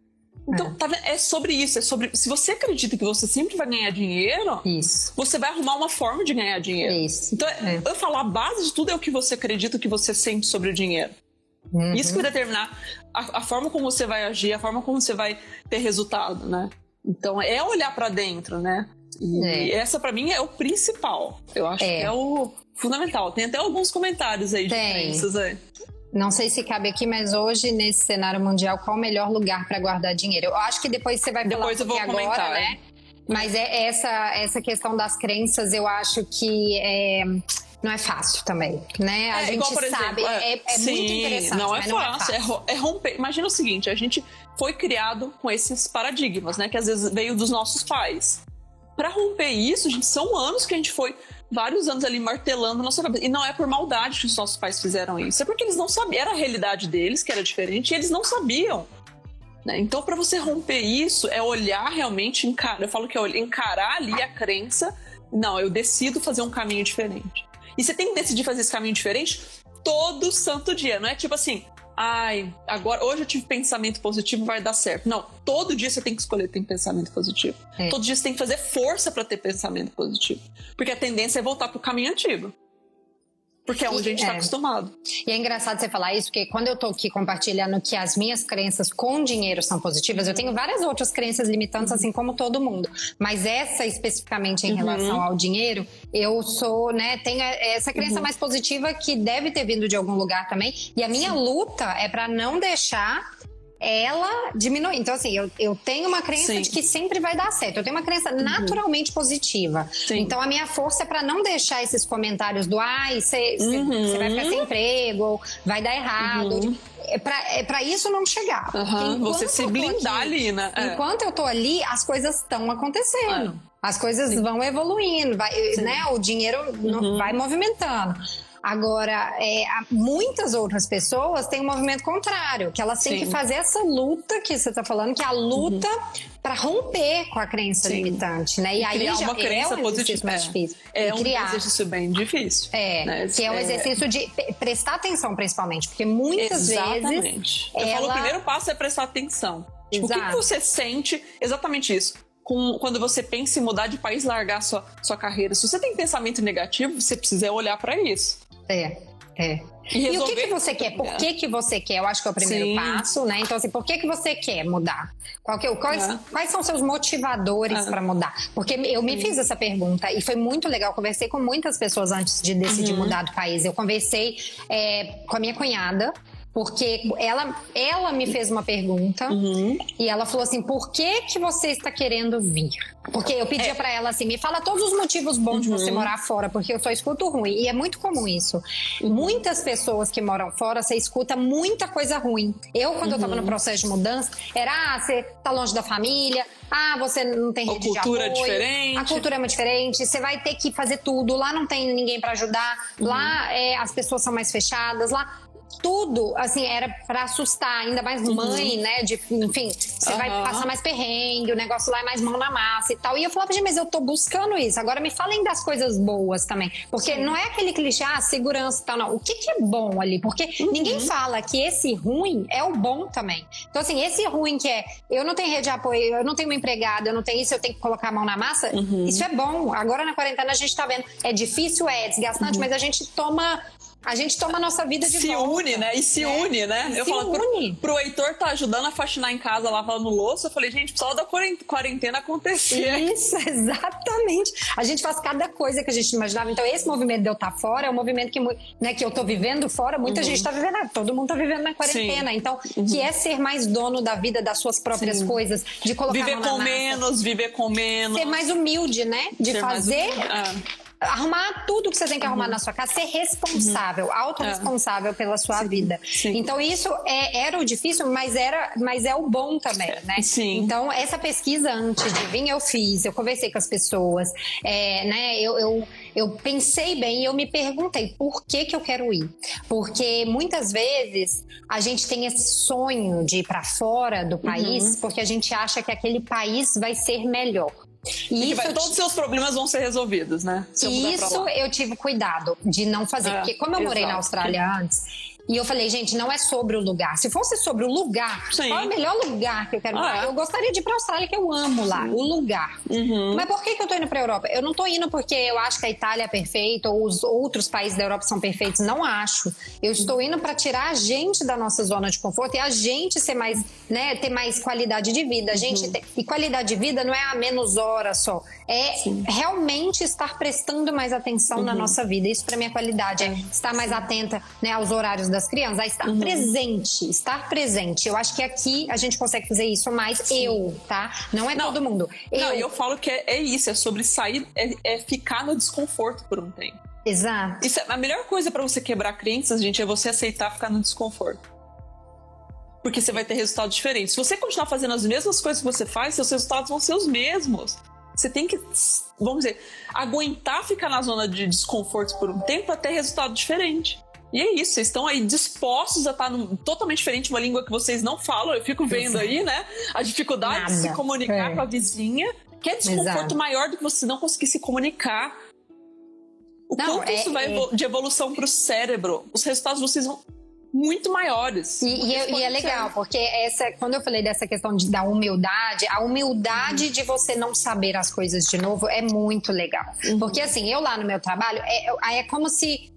Então, tá vendo? é sobre isso, é sobre. Se você acredita que você sempre vai ganhar dinheiro, Isso. você vai arrumar uma forma de ganhar dinheiro. Isso. Então, É. eu falo, a base de tudo é o que você acredita, o que você sente sobre o dinheiro. Uhum. Isso que vai determinar a, a forma como você vai agir, a forma como você vai ter resultado, né? Então é olhar pra dentro, né? E É. essa pra mim é o principal. Eu acho É. que é o fundamental. Tem até alguns comentários aí de Tem. crenças aí. Não sei se cabe aqui, mas hoje, nesse cenário mundial, qual o melhor lugar para guardar dinheiro? Eu acho que depois você vai falar Depois eu vou pouquinho comentar, agora, né? Mas é essa, essa questão das crenças, eu acho que é, não é fácil também, né? A É, gente igual, por sabe, exemplo, é, é sim, muito interessante, Não é fácil, é, ro- é romper. Imagina o seguinte: a gente foi criado com esses paradigmas, né? Que às vezes veio dos nossos pais. Pra romper isso, gente, são anos que a gente foi vários anos ali martelando na nossa cabeça. E não é por maldade que os nossos pais fizeram isso, é porque eles não sabiam, era a realidade deles, que era diferente, e eles não sabiam. né? Então, pra você romper isso, é olhar realmente, encarar. Eu falo que é encarar ali a crença. Não, eu decido fazer um caminho diferente. E você tem que decidir fazer esse caminho diferente todo santo dia. Não é tipo assim, ai, agora hoje eu tive pensamento positivo, vai dar certo. Não, todo dia você tem que escolher ter pensamento positivo. É. Todo dia você tem que fazer força pra ter pensamento positivo. Porque a tendência é voltar pro caminho antigo. Porque é onde a gente É. tá acostumado. E é engraçado você falar isso, porque quando eu tô aqui compartilhando que as minhas crenças com dinheiro são positivas, eu tenho várias outras crenças limitantes, assim como todo mundo. Mas essa especificamente em Uhum. relação ao dinheiro, eu sou, né, tenho essa crença Uhum. mais positiva que deve ter vindo de algum lugar também. E a minha luta é para não deixar ela diminuir. Então, assim, eu, eu tenho uma crença Sim. de que sempre vai dar certo. Eu tenho uma crença naturalmente positiva. Sim. Então, a minha força é para não deixar esses comentários do ai, você Uhum. vai ficar sem emprego, ou vai dar errado. É pra, é pra isso não chegar. Enquanto Você se blindar aqui- ali, né? É. Enquanto eu tô ali, as coisas estão acontecendo. As coisas vão evoluindo, vai, né? O dinheiro Uhum. vai movimentando. Agora, é, muitas outras pessoas têm um movimento contrário, que elas têm Sim. que fazer essa luta que você está falando, que é a luta uhum. para romper com a crença Sim. limitante, né? E, e aí criar uma crença é um positiva. Mais difícil. É, é um criar. exercício bem difícil. É, né? que é um é. exercício de prestar atenção, principalmente, porque muitas Exatamente. vezes. Eu ela... falo, o primeiro passo é prestar atenção. Tipo, o que, que você sente? Exatamente isso com, quando você pensa em mudar de país, largar sua, sua carreira. Se você tem pensamento negativo, você precisa olhar para isso. É, é. E, e, o que, que você quer? Por que, que você quer? Eu acho que é o primeiro Sim. passo, né? Então, assim, por que, que você quer mudar? Qual que, quais, é. quais são seus motivadores é. para mudar? Porque eu me fiz essa pergunta e foi muito legal. Conversei com muitas pessoas antes de decidir uhum. mudar do país. Eu conversei é, com a minha cunhada, porque ela, ela me fez uma pergunta uhum. e ela falou assim: por que, que você está querendo vir? Porque eu pedia é. para ela assim: me fala todos os motivos bons uhum. de você uhum. morar fora, porque eu só escuto ruim. E é muito comum isso. Uhum. Muitas pessoas que moram fora, você escuta muita coisa ruim. Eu, quando eu estava no uhum. processo de mudança, era: ah, você tá longe da família, ah, você não tem rede a cultura de apoio, é diferente. A cultura é muito diferente, você vai ter que fazer tudo. Lá não tem ninguém para ajudar, lá uhum. é, as pessoas são mais fechadas, lá tudo, assim, era para assustar, ainda mais uhum. mãe, uhum. né? De, enfim, você uhum. vai passar mais perrengue, o negócio lá é mais mão na massa e tal. E eu falava, gente, mas eu tô buscando isso. Agora me falem das coisas boas também. Porque Sim. não é aquele clichê, ah, segurança e tal, não. O que, que é bom ali? Porque uhum. ninguém fala que esse ruim é o bom também. Então, assim, esse ruim que é eu não tenho rede de apoio, eu não tenho uma empregada, eu não tenho isso, eu tenho que colocar a mão na massa, uhum. isso é bom. Agora na quarentena a gente tá vendo, é difícil, é desgastante, uhum. mas a gente toma a gente toma a nossa vida de se volta. Se une, né? E se é. une, né? E eu se falo, une. Pro, pro Heitor tá ajudando a faxinar em casa, lavando louça, eu falei, gente, só da quarentena acontecer. Isso, exatamente. A gente faz cada coisa que a gente imaginava. Então, esse movimento de eu estar tá fora é um movimento que, né, que eu tô vivendo fora, muita uhum. gente tá vivendo, todo mundo tá vivendo na quarentena. Sim. Então, uhum. que é ser mais dono da vida, das suas próprias Sim. coisas, de colocar Viver com menos, viver com menos. Ser mais humilde, né? De ser fazer. Arrumar tudo que você tem que arrumar uhum. na sua casa, ser responsável, uhum. autorresponsável é. pela sua sim, vida. Sim. Então isso é, era o difícil, mas era, mas é o bom também, né? Sim. Então essa pesquisa antes de vir eu fiz, eu conversei com as pessoas, é, né? Eu, eu, eu pensei bem e eu me perguntei por que que eu quero ir, porque muitas vezes a gente tem esse sonho de ir para fora do país uhum. porque a gente acha que aquele país vai ser melhor. E vai, todos os seus problemas vão ser resolvidos, né? isso eu tive cuidado de não fazer. É, porque como eu morei exato. na Austrália antes, e eu falei, gente, não é sobre o lugar. Se fosse sobre o lugar, Sim. qual é o melhor lugar que eu quero ah, é? Eu gostaria de ir pra Austrália, que eu amo lá, Sim. o lugar. Uhum. Mas por que, que eu tô indo pra Europa? Eu não tô indo porque eu acho que a Itália é perfeita ou os outros países da Europa são perfeitos. Não acho. Eu estou indo para tirar a gente da nossa zona de conforto e a gente ser mais, né, ter mais qualidade de vida. A gente uhum. ter... E qualidade de vida não é a menos horas só. É Sim. realmente estar prestando mais atenção uhum. na nossa vida. Isso para mim é qualidade. É estar mais atenta né, aos horários das crianças, a estar uhum. presente, estar presente. Eu acho que aqui a gente consegue fazer isso mais Sim. eu, tá? Não é não, todo mundo. Eu... Não, eu falo que é, é isso, é sobre sair, é, é, ficar no desconforto por um tempo. Exato. Isso é, a melhor coisa para você quebrar crenças, gente, é você aceitar ficar no desconforto. Porque você vai ter resultados diferentes. Se você continuar fazendo as mesmas coisas que você faz, seus resultados vão ser os mesmos. Você tem que, vamos dizer, aguentar ficar na zona de desconforto por um tempo até resultado diferente. E é isso, vocês estão aí dispostos a estar num, totalmente diferente, uma língua que vocês não falam. Eu fico vendo aí, né? A dificuldade Nada. de se comunicar é. com a vizinha, que é desconforto Exato. maior do que você não conseguir se comunicar. O não, quanto é, isso vai é... de evolução para o cérebro, os resultados vocês vão muito maiores. E, e, e é legal, porque essa, quando eu falei dessa questão de, da humildade, a humildade uhum. de você não saber as coisas de novo é muito legal. Uhum. Porque assim, eu lá no meu trabalho, é, é como se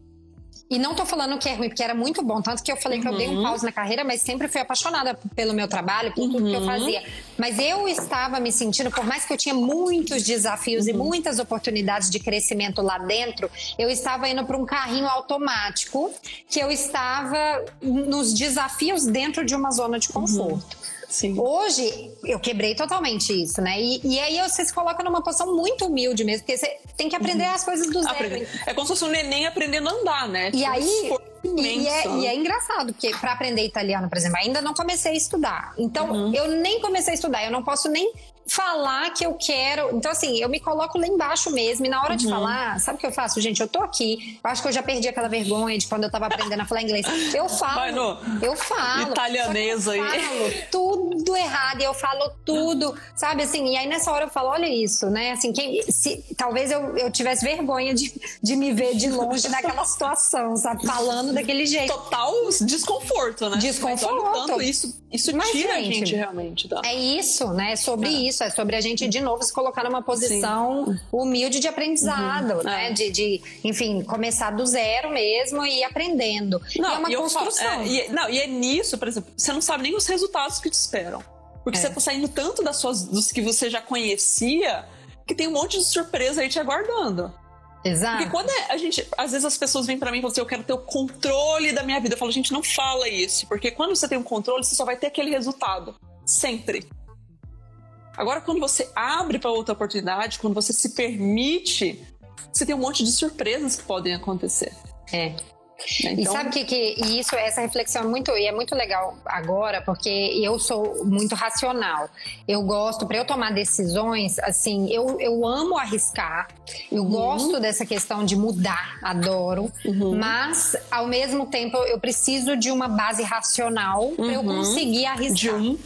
e não tô falando que é ruim, porque era muito bom. Tanto que eu falei uhum. que eu dei um uhum. pause na carreira, mas sempre fui apaixonada pelo meu trabalho, por tudo que eu uhum. fazia. Mas eu estava me sentindo, por mais que eu tinha muitos desafios uhum. e muitas oportunidades de crescimento lá dentro, eu estava indo para um carrinho automático, que eu estava nos desafios dentro de uma zona de conforto. Sim. Hoje, eu quebrei totalmente isso, né? E, e, aí você se coloca numa posição muito humilde mesmo, porque você tem que aprender uhum. as coisas do zero. Aprender. É como se fosse um neném aprendendo a andar, né? E aí. E é, e é, engraçado, porque para aprender italiano, por exemplo, ainda não comecei a estudar. Então, uhum. eu nem comecei a estudar, eu não posso nem falar que eu quero. Então, assim, eu me coloco lá embaixo mesmo. E na hora uhum. de falar, sabe o que eu faço, gente? Eu tô aqui. Eu acho que eu já perdi aquela vergonha de quando eu tava aprendendo a falar inglês. Eu falo. eu falo. Italianesa aí. Eu falo tudo errado. E eu falo tudo. Sabe assim? E aí nessa hora eu falo: olha isso, né? Assim, quem, se, talvez eu, eu tivesse vergonha de, de me ver de longe naquela situação, sabe? Falando daquele jeito. Total desconforto, né? Desconforto. tanto isso, isso Mas, tira gente, a gente realmente. Tá? É isso, né? É sobre é. Isso. É sobre a gente, de novo, se colocar numa posição Sim. humilde de aprendizado, uhum. né? É. De, de, enfim, começar do zero mesmo e ir aprendendo. Não, e é uma construção. Falo, é, e, não, e é nisso, por exemplo, você não sabe nem os resultados que te esperam. Porque é. você tá saindo tanto das suas, dos que você já conhecia que tem um monte de surpresa aí te aguardando. Exato. Porque quando é, a gente, às vezes as pessoas vêm para mim e falam assim, eu quero ter o controle da minha vida. Eu falo, gente, não fala isso, porque quando você tem um controle, você só vai ter aquele resultado, sempre. Agora, quando você abre para outra oportunidade, quando você se permite, você tem um monte de surpresas que podem acontecer. É. Então... E sabe que, que e isso, essa reflexão é muito, e é muito legal agora, porque eu sou muito racional. Eu gosto, para eu tomar decisões, assim, eu, eu amo arriscar, eu uhum. gosto dessa questão de mudar, adoro, uhum. mas ao mesmo tempo eu preciso de uma base racional uhum. para eu conseguir arriscar. De um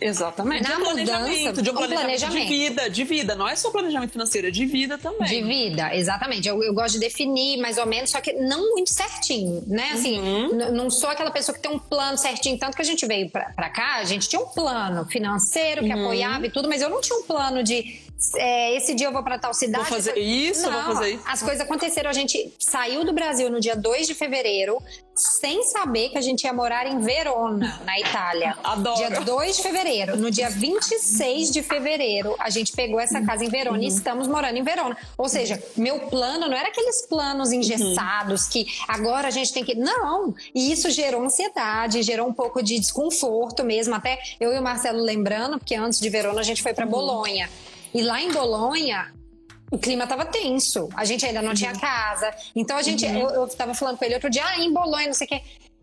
Exatamente. Na de um planejamento, de um planejamento, planejamento, de vida, de vida. Não é só planejamento financeiro, é de vida também. De vida, exatamente. Eu, eu gosto de definir mais ou menos, só que não muito certinho, né? Assim, uhum. não sou aquela pessoa que tem um plano certinho. Tanto que a gente veio pra, pra cá, a gente tinha um plano financeiro que uhum. apoiava e tudo, mas eu não tinha um plano de é, esse dia eu vou para tal cidade. Vou fazer isso, não, vou fazer isso. As coisas aconteceram. A gente saiu do Brasil no dia 2 de fevereiro, sem saber que a gente ia morar em Verona, na Itália. Adoro. Dia 2 de fevereiro. No dia 26 de fevereiro, a gente pegou essa casa em Verona uhum. e estamos morando em Verona. Ou seja, meu plano não era aqueles planos engessados uhum. que agora a gente tem que. Não! E isso gerou ansiedade, gerou um pouco de desconforto mesmo. Até eu e o Marcelo lembrando, porque antes de Verona a gente foi para uhum. Bolonha. E lá em Bolonha, o clima tava tenso. A gente ainda não uhum. tinha casa. Então a gente, uhum. eu, eu tava falando com ele outro dia, ah, em Bolonha, não sei o quê.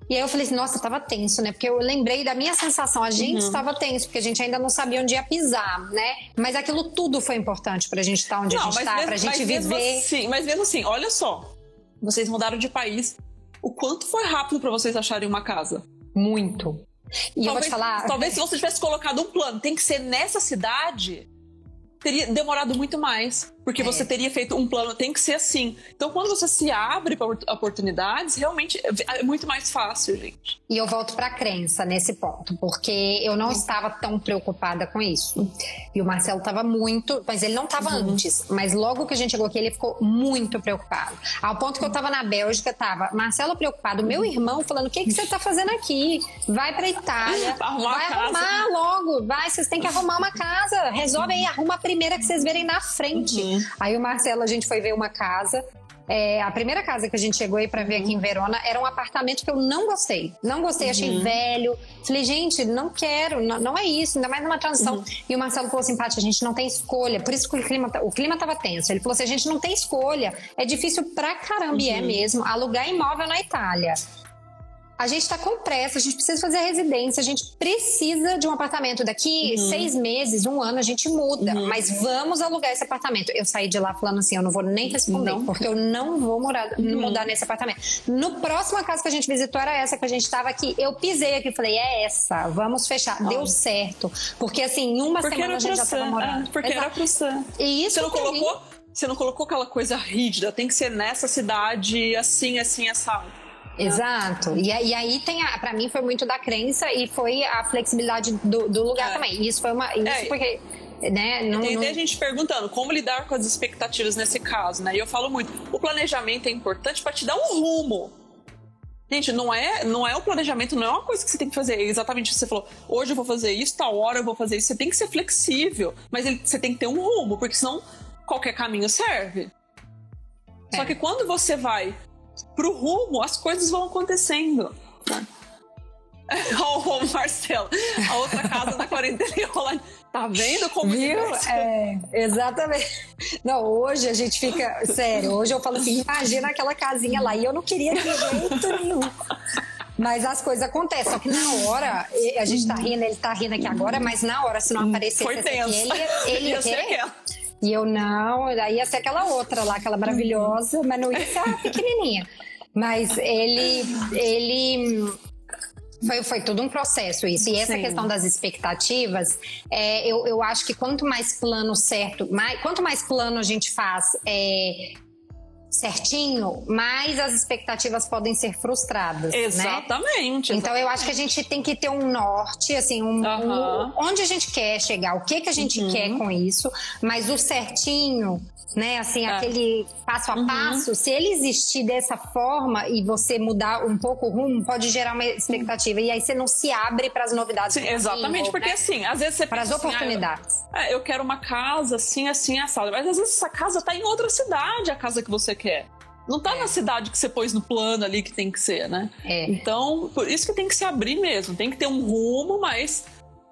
E aí eu falei assim, nossa, tava tenso, né? Porque eu lembrei da minha sensação, a gente uhum. estava tenso, porque a gente ainda não sabia onde ia pisar, né? Mas aquilo tudo foi importante pra gente estar onde não, a gente tá, mesmo, pra gente viver. Sim, mas mesmo assim, olha só. Vocês mudaram de país. O quanto foi rápido para vocês acharem uma casa? Muito. E talvez, eu vou te falar. Talvez se você tivesse colocado um plano, tem que ser nessa cidade teria demorado muito mais. Porque é. você teria feito um plano, tem que ser assim. Então, quando você se abre para oportunidades, realmente é muito mais fácil, gente. E eu volto para a crença nesse ponto, porque eu não estava tão preocupada com isso. E o Marcelo estava muito, mas ele não estava uhum. antes, mas logo que a gente chegou aqui, ele ficou muito preocupado. Ao ponto que eu estava na Bélgica, tava Marcelo preocupado, meu irmão falando: o que, que você está fazendo aqui? Vai para Itália, arrumar vai arrumar logo, vai, vocês têm que arrumar uma casa, resolve aí, arruma a primeira que vocês verem na frente. Uhum. Aí o Marcelo, a gente foi ver uma casa. É, a primeira casa que a gente chegou aí para ver aqui em Verona era um apartamento que eu não gostei. Não gostei, achei uhum. velho. Falei, gente, não quero, não, não, é isso, ainda mais numa transição. Uhum. E o Marcelo falou assim, Paty, a gente não tem escolha. Por isso que o clima, tá, o clima tava tenso. Ele falou assim, a gente não tem escolha. É difícil pra caramba, uhum. e é uhum. mesmo, alugar imóvel na Itália a gente está com pressa, a gente precisa fazer a residência, a gente precisa de um apartamento. Daqui uhum. seis meses, um ano, a gente muda. Uhum. Mas vamos alugar esse apartamento. Eu saí de lá falando assim: eu não vou nem responder, não. porque eu não vou morar, uhum. mudar nesse apartamento. No próximo casa que a gente visitou era essa que a gente estava aqui. Eu pisei aqui e falei: é essa, vamos fechar. Deu certo. Porque assim, em uma porque semana a gente já estava morando. É, porque Exato. era pro Sam. E isso Você não colocou. Mim... Você não colocou aquela coisa rígida, tem que ser nessa cidade, assim, assim, essa Exato. E, e aí tem, para mim foi muito da crença e foi a flexibilidade do, do lugar é. também. Isso foi uma, isso é. porque né? Não, tem até não... gente perguntando como lidar com as expectativas nesse caso, né? E eu falo muito, o planejamento é importante para te dar um rumo. Gente, não é, não é o planejamento, não é uma coisa que você tem que fazer. Exatamente o que você falou. Hoje eu vou fazer isso, tal hora eu vou fazer isso. Você tem que ser flexível, mas ele, você tem que ter um rumo, porque senão qualquer caminho serve. É. Só que quando você vai pro rumo, as coisas vão acontecendo. Né? Ó, o Marcelo, a outra casa da quarentena online. Tá vendo como Viu? É, exatamente. Não, hoje a gente fica. Sério, hoje eu falo assim: imagina aquela casinha lá. E eu não queria de jeito nenhum. Mas as coisas acontecem. Só que na hora, a gente tá rindo, ele tá rindo aqui agora, mas na hora, se não aqui, tenso. ele, ele ia ser aquela. E eu não, daí ia ser aquela outra lá, aquela maravilhosa, mas não ia ser a pequenininha. Mas ele, ele foi, foi tudo um processo isso. E essa Sim. questão das expectativas, é, eu, eu acho que quanto mais plano certo, mais, quanto mais plano a gente faz é, certinho, mais as expectativas podem ser frustradas. Né? Exatamente. Então eu acho que a gente tem que ter um norte, assim, um, Aham. um- onde a gente quer chegar, o que que a gente Uhum. quer com isso, mas o certinho, né, assim, É. aquele passo a Uhum. passo, se ele existir dessa forma e você mudar um pouco o rumo, pode gerar uma expectativa e aí você não se abre para as novidades. Sim, exatamente, porque né? assim, às vezes você para as pensa assim, ah, eu- oportunidades. É, eu quero uma casa assim, assim, assada. Mas às vezes essa casa tá em outra cidade, a casa que você quer. Não tá É. na cidade que você pôs no plano ali que tem que ser, né? É, Então, por isso que tem que se abrir mesmo. Tem que ter um rumo, mas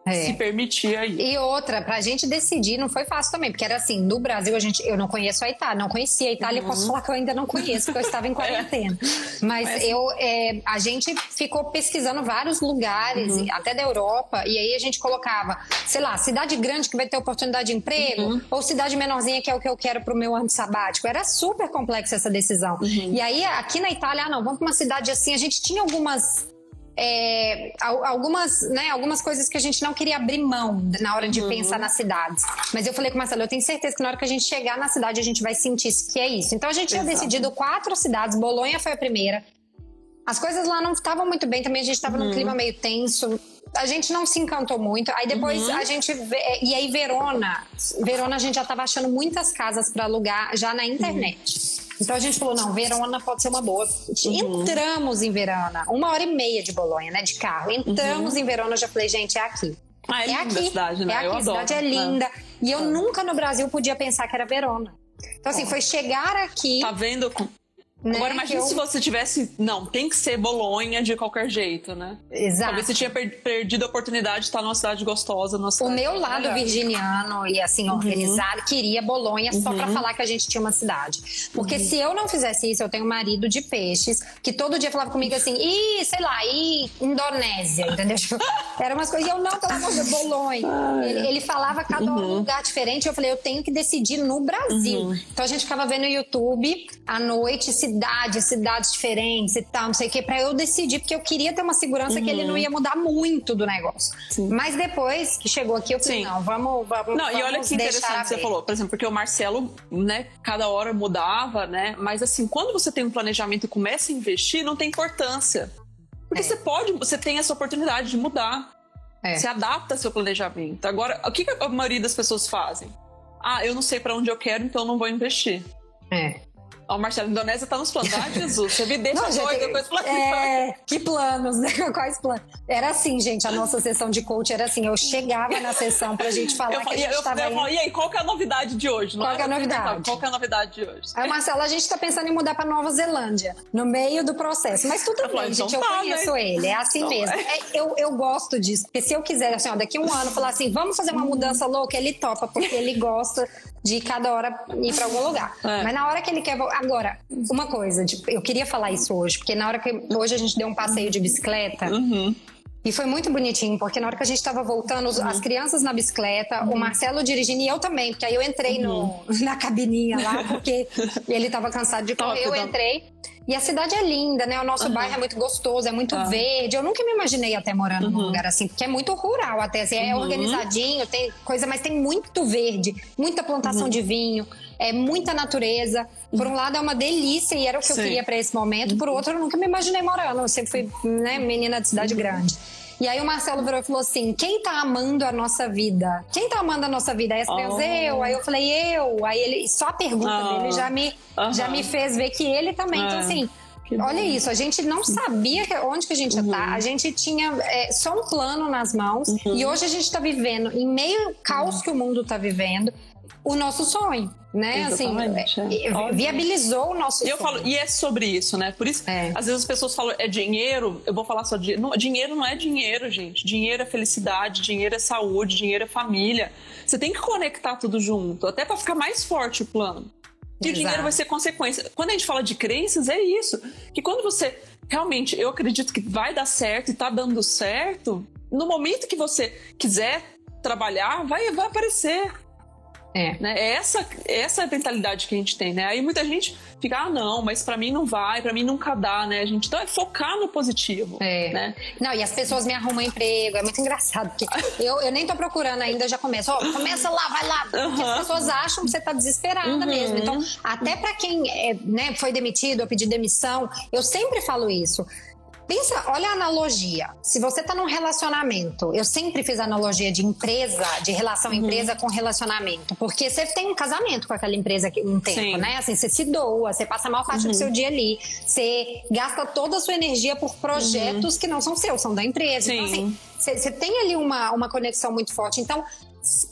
é. se permitir aí. E outra, pra gente decidir não foi fácil também, porque era assim, no Brasil a gente, eu não conheço a Itália, não conhecia a Itália, Uhum. posso falar que eu ainda não conheço, porque eu estava em quarentena. Mas, Mas- eu, é, a gente ficou pesquisando vários lugares, Uhum. até da Europa, e aí a gente colocava, sei lá, cidade grande que vai ter oportunidade de emprego, Uhum. ou cidade menorzinha que é o que eu quero pro meu ano sabático. Era super complexa essa decisão. Uhum. E aí, aqui na Itália, ah, não, vamos pra uma cidade assim, a gente tinha algumas é, al- algumas, né, algumas coisas que a gente não queria abrir mão na hora de pensar nas cidades. Mas eu falei com o Marcelo, eu tenho certeza que na hora que a gente chegar na cidade, a gente vai sentir que é isso. Então a gente tinha Exato. decidido quatro cidades, Bolonha foi a primeira. As coisas lá não estavam muito bem, também a gente estava num clima meio tenso. A gente não se encantou muito. Aí depois a gente. vê- E aí, Verona. Verona a gente já estava achando muitas casas para alugar já na internet. Então a gente falou: não, Verona pode ser uma boa. Entramos em Verona, uma hora e meia de Bolonha, né? De carro. Entramos em Verona, eu já falei: gente, é aqui. Ah, é, É linda aqui. a cidade, né? É aqui, eu a adoro. cidade é linda. E eu nunca no Brasil podia pensar que era Verona. Então, assim, foi chegar aqui. Tá vendo? Né, Agora imagina eu- se você tivesse. Não, tem que ser Bolonha de qualquer jeito, né? Exato. Talvez você tinha per- perdido a oportunidade de estar numa cidade gostosa, numa O cidade meu lado melhor. virginiano e assim organizado queria Bolonha só pra falar que a gente tinha uma cidade. Porque se eu não fizesse isso, eu tenho um marido de peixes que todo dia falava comigo assim, ih, sei lá, ih, Indonésia, entendeu? Tipo, era umas coisas. E eu não, pelo amor de Deus, Bolonha. Ele, ele falava cada um lugar diferente. Eu falei, eu tenho que decidir no Brasil. Então a gente ficava vendo no YouTube à noite, cidade, cidades diferentes e tal, não sei o que, pra eu decidir, porque eu queria ter uma segurança que ele não ia mudar muito do negócio. Mas depois que chegou aqui, eu falei, Sim. não, vamos, vamos. Não, e olha vamos que interessante você falou, por exemplo, porque o Marcelo, né, cada hora mudava, né? Mas assim, quando você tem um planejamento e começa a investir, não tem importância. Porque É. você pode, você tem essa oportunidade de mudar. É. Você adapta seu planejamento. Agora, o que a maioria das pessoas fazem? Ah, eu não sei pra onde eu quero, então não vou investir. É. Ó, o Marcelo, a Indonésia tá nos planos. Ai, Jesus, você me deixa Não, doida com esse plano. é, que planos, né? Quais planos? Era assim, gente, a nossa sessão de coach era assim, eu chegava na sessão pra gente falar Eu, que a gente eu, tava eu indo. falo, e aí, qual que é a novidade de hoje? Não Qual que é a novidade? Qual que é a novidade de hoje? Aí, Marcelo, a gente tá pensando em mudar pra Nova Zelândia, no meio do processo. Mas tudo Eu falei, bem, então gente, eu tá, conheço né? ele, é assim Então, mesmo. é. É, eu, eu gosto disso, porque se eu quiser, assim, ó, daqui um ano, falar assim, vamos fazer uma mudança louca, ele topa, porque ele gosta de cada hora ir pra algum lugar. É. Mas na hora que ele quer. Agora, uma coisa, tipo, eu queria falar isso hoje, porque na hora que. Hoje a gente deu um passeio de bicicleta. Uhum. E foi muito bonitinho, porque na hora que a gente tava voltando, os- as crianças na bicicleta, o Marcelo dirigindo e eu também, porque aí eu entrei no, na cabininha lá, porque ele tava cansado de correr, eu cuidando. entrei. E a cidade é linda, né? O nosso bairro é muito gostoso, é muito Ah. verde. Eu nunca me imaginei até morando num lugar assim, porque é muito rural até. Assim, é organizadinho, tem coisa, mas tem muito verde, muita plantação de vinho, é muita natureza. Por um lado é uma delícia e era o que eu Sim. queria pra esse momento. Por outro, eu nunca me imaginei morando. Eu sempre fui né, menina de cidade grande. E aí o Marcelo virou e falou assim: quem tá amando a nossa vida? Quem tá amando a nossa vida? Aí as Oh. eu. Aí eu falei, eu. Aí ele, só a pergunta Ah. dele já me, já me fez ver que ele também. Então, Ah. assim, Que olha bom. isso, a gente não sabia que- onde que a gente ia tá. A gente tinha é, só um plano nas mãos. E hoje a gente tá vivendo, em meio ao caos que o mundo tá vivendo, o nosso sonho. Né? Exatamente, assim, é. é, Óbvio. viabilizou o nosso E eu sonho. falo, e é sobre isso, né? Por isso, É. às vezes as pessoas falam, é dinheiro, eu vou falar só de. Não, dinheiro não é dinheiro, gente. Dinheiro é felicidade, dinheiro é saúde, dinheiro é família. Você tem que conectar tudo junto, até pra ficar mais forte o plano. E o Exato. dinheiro vai ser consequência. Quando a gente fala de crenças, é isso. Que quando você realmente eu acredito que vai dar certo e tá dando certo, no momento que você quiser trabalhar, vai, vai aparecer. É. Né? É essa, essa é a mentalidade que a gente tem, né? Aí muita gente fica, ah, não, mas para mim não vai, para mim nunca dá, né? A gente então é focar no positivo. É. Né? Não, e as pessoas me arrumam emprego, é muito engraçado, porque eu, eu nem tô procurando ainda, já começo, ó, oh, começa lá, vai lá. Porque as pessoas acham que você tá desesperada uhum. mesmo. Então, até para quem é, né, foi demitido ou pediu demissão, eu sempre falo isso. Pensa, olha a analogia. Se você está num relacionamento, eu sempre fiz analogia de empresa, de relação uhum. empresa com relacionamento, porque você tem um casamento com aquela empresa um tempo, Sim. né? Assim, você se doa, você passa a maior parte uhum. do seu dia ali, você gasta toda a sua energia por projetos uhum. que não são seus, são da empresa. Então, Sim. Então, assim, você, você tem ali uma, uma conexão muito forte. Então,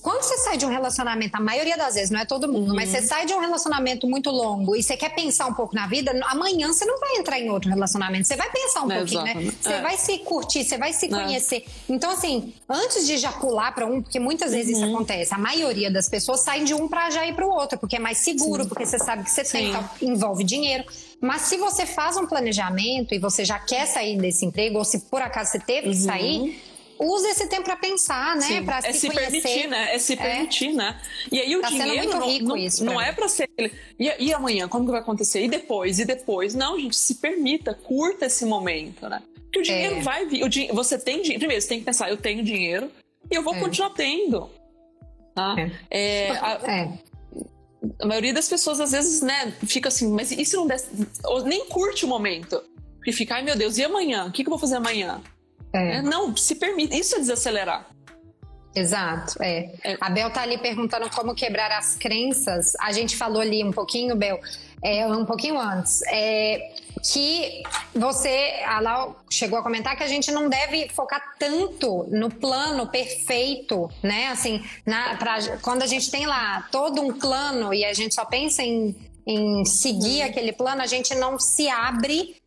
quando você sai de um relacionamento, a maioria das vezes, não é todo mundo, uhum. mas você sai de um relacionamento muito longo e você quer pensar um pouco na vida, amanhã você não vai entrar em outro relacionamento. Você vai pensar um é, pouquinho, né? Você é. vai se curtir, você vai se é. conhecer. Então, assim, antes de ejacular para um, porque muitas vezes uhum. isso acontece, a maioria das pessoas saem de um para já ir para o outro, porque é mais seguro, Sim. porque você sabe que você Sim. tem, então envolve dinheiro. Mas se você faz um planejamento e você já quer sair desse emprego, ou se por acaso você teve que uhum. sair, usa esse tempo para pensar, né? Para é se, se permitir, né? É se é. permitir, é. né? E aí o tá dinheiro não, não, isso não é para ser. E, e amanhã, como que vai acontecer? E depois? E depois? Não, gente, se permita, curta esse momento, né? Porque o dinheiro é. vai vir. O você tem dinheiro. Primeiro, você tem que pensar, eu tenho dinheiro e eu vou é. continuar tendo. Tá? É. A, a maioria das pessoas, às vezes, né, fica assim, mas e se não der. Ou nem curte o momento. Porque fica, ai meu Deus, e amanhã? O que, que eu vou fazer amanhã? É. Não, se permite. Isso é desacelerar. Exato, é. é. A Bel tá ali perguntando como quebrar as crenças. A gente falou ali um pouquinho, Bel, é, um pouquinho antes, é, que você, a Lau chegou a comentar que a gente não deve focar tanto no plano perfeito, né? Assim, na, pra, quando a gente tem lá todo um plano e a gente só pensa em, em seguir uhum. aquele plano, a gente não se abre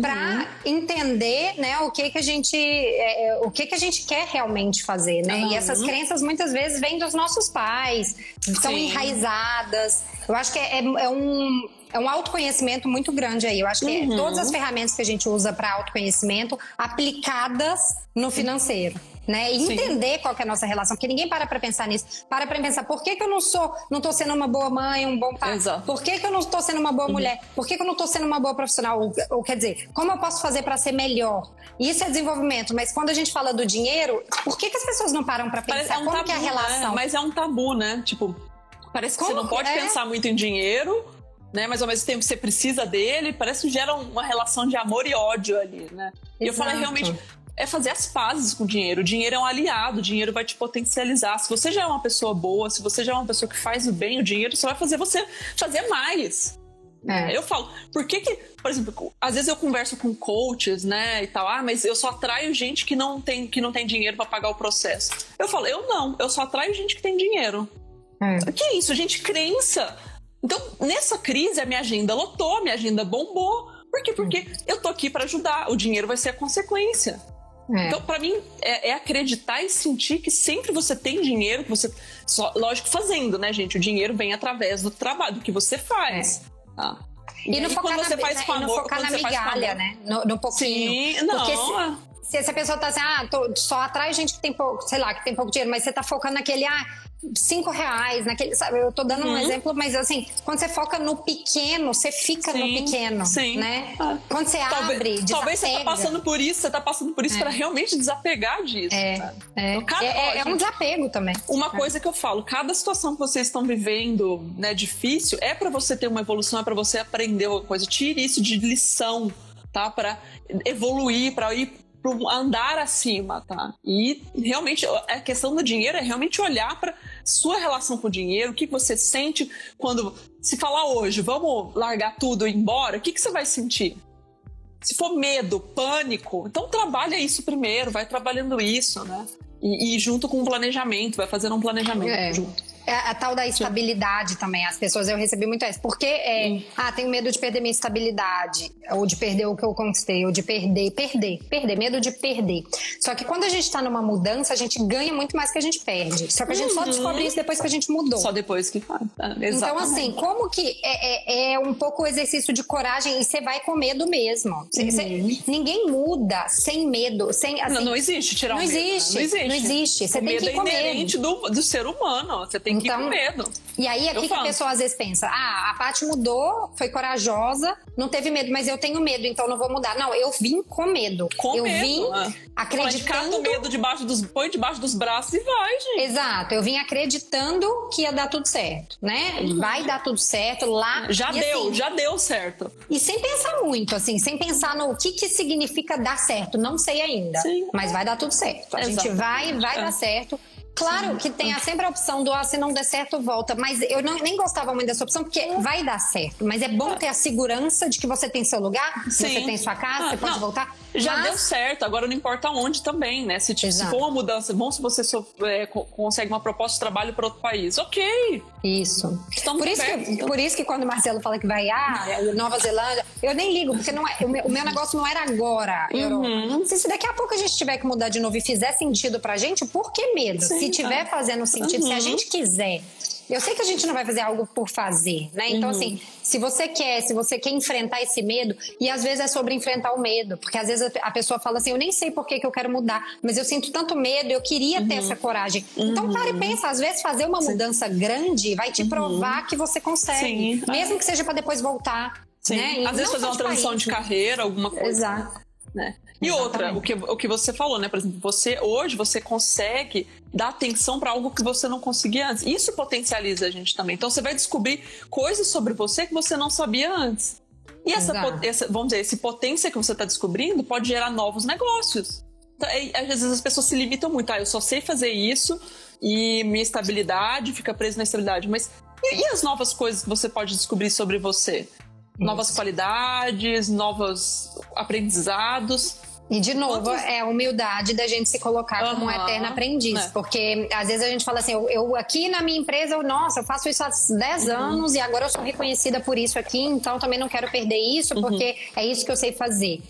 para uhum. entender né, o que que a gente é, é, o que que a gente quer realmente fazer né uhum. e essas crenças muitas vezes vêm dos nossos pais são Sim. enraizadas eu acho que é, é, é, um é um autoconhecimento muito grande aí eu acho que é uhum. todas as ferramentas que a gente usa para autoconhecimento aplicadas no financeiro né? E entender qual é a nossa relação, porque ninguém para para pensar nisso. Para para pensar, por que, que eu não sou, não tô sendo uma boa mãe, um bom pai? Exato. Por que, que eu não estou sendo uma boa uhum. mulher? Por que, que eu não estou sendo uma boa profissional? Ou, ou quer dizer, como eu posso fazer para ser melhor? Isso é desenvolvimento, mas quando a gente fala do dinheiro, por que, que as pessoas não param para pensar é um como tabu, que é a né? relação? Né? Mas é um tabu, né? Tipo, parece que como? você não pode é? pensar muito em dinheiro, né? Mas ao mesmo tempo você precisa dele, parece que gera uma relação de amor e ódio ali, né? E eu falei realmente, é fazer as pazes com o dinheiro. O dinheiro é um aliado, o dinheiro vai te potencializar. Se você já é uma pessoa boa, se você já é uma pessoa que faz o bem, o dinheiro só vai fazer você fazer mais. É. Eu falo, por que que, por exemplo, às vezes eu converso com coaches, né, e tal, ah, mas eu só atraio gente que não tem, que não tem dinheiro para pagar o processo. Eu falo, eu não, eu só atraio gente que tem dinheiro. É. Que é isso, gente, crença. Então, nessa crise, a minha agenda lotou, a minha agenda bombou. Por quê? Porque eu tô aqui para ajudar, o dinheiro vai ser a consequência. É. Então, para mim, é, é, acreditar e sentir que sempre você tem dinheiro, que você. Só, lógico, fazendo, né, gente? O dinheiro vem através do trabalho, do que você faz. É. Tá? E, e não focar quando você faz né? com amor, focar na migalha, né? No, no pouquinho. Sim, não. Porque se, se, a pessoa tá assim, ah, tô, só atrai gente que tem pouco, sei lá, que tem pouco dinheiro, mas você tá focando naquele, ah, cinco reais, naquele, sabe? Eu tô dando uhum. um exemplo, mas assim, quando você foca no pequeno, você fica sim, no pequeno, sim. né? Ah. Quando você talvez, abre, desapega. Talvez você tá passando por isso, você tá passando por isso é. para realmente desapegar disso. É, é. Então, cada, é, é, um desapego também. Uma é. coisa que eu falo, cada situação que vocês estão vivendo, né, difícil, é para você ter uma evolução, é para você aprender uma coisa. Tire isso de lição, tá? Para evoluir, para ir para andar acima, tá? E realmente a questão do dinheiro é realmente olhar para sua relação com o dinheiro, o que você sente quando se falar hoje, vamos largar tudo e ir embora, o que, que você vai sentir? Se for medo, pânico, então trabalha isso primeiro, vai trabalhando isso, né? E, e junto com o planejamento, vai fazendo um planejamento é. junto. A, a, tal da estabilidade também. As pessoas, eu recebi muito essa. Porque, é, ah, tenho medo de perder minha estabilidade, ou de perder o que eu conquistei, ou de perder, perder, perder, medo de perder. Só que quando a gente tá numa mudança, a gente ganha muito mais que a gente perde. Só que a gente uhum. só descobre isso depois que a gente mudou. Só depois que faz. É, então, assim, como que é, é, é, um pouco o exercício de coragem e você vai com medo mesmo. Cê, uhum. cê, ninguém muda sem medo, sem assim, não, não existe tirar não o medo. Né? Existe, não existe. Não existe. Você tem que ir com medo. É inerente do, do ser humano. Você tem que então, com medo. E aí, aqui que a pessoa às vezes pensa: ah, a Paty mudou, foi corajosa, não teve medo, mas eu tenho medo, então não vou mudar. Não, eu vim com medo. Com eu medo. vim ah. acreditando. o medo debaixo dos. põe debaixo dos braços e vai, gente. Exato, eu vim acreditando que ia dar tudo certo, né? Uhum. Vai dar tudo certo lá. Já e, deu, assim, já deu certo. E sem pensar muito, assim, sem pensar no que, que significa dar certo. Não sei ainda. Sim. Mas vai dar tudo certo. A gente vai, vai é. dar certo. Claro que tem sempre a opção do ah, se não der certo, volta. Mas eu não, nem gostava muito dessa opção, porque vai dar certo. Mas é bom ter a segurança de que você tem seu lugar, Sim. você tem sua casa, ah, você pode não, voltar. Já mas... deu certo, agora não importa onde também, né? Se, tipo, se for uma mudança, bom se você so, é, consegue uma proposta de trabalho para outro país. Ok. Isso. Estamos por isso, que, por isso que quando o Marcelo fala que vai, ah, Nova Zelândia, eu nem ligo, porque não é, o, meu, o meu negócio não era agora, uhum. Se, se daqui a pouco a gente tiver que mudar de novo e fizer sentido pra gente, por que medo? Sim se tiver fazendo sentido, uhum. se a uhum. gente quiser. Eu sei que a gente não vai fazer algo por fazer, né? Então, uhum. assim, se você quer, se você quer enfrentar esse medo, e às vezes é sobre enfrentar o medo, porque às vezes a pessoa fala assim: eu nem sei por que, que eu quero mudar, mas eu sinto tanto medo, eu queria uhum. ter essa coragem. Então, pare e pensa, às vezes fazer uma mudança Sim. grande vai te uhum. provar que você consegue, Sim. mesmo que seja para depois voltar. Sim. Né? Às vezes fazer uma transição país. de carreira, alguma coisa. Exato. Né? E outra, o que, o que você falou, né? Por exemplo, você hoje você consegue dar atenção para algo que você não conseguia antes. Isso potencializa a gente também. Então você vai descobrir coisas sobre você que você não sabia antes. E essa, essa vamos dizer, esse potência que você está descobrindo pode gerar novos negócios. Então, é, às vezes as pessoas se limitam muito, ah, eu só sei fazer isso e minha estabilidade fica presa na estabilidade. Mas e, e as novas coisas que você pode descobrir sobre você? Novas qualidades, novos aprendizados. E de novo, é a humildade da gente se colocar uhum. como um eterno aprendiz. É. Porque às vezes a gente fala assim, eu, eu, aqui na minha empresa, eu, nossa, eu faço isso há 10 uhum. anos e agora eu sou reconhecida por isso aqui, então também não quero perder isso, uhum. porque é isso que eu sei fazer.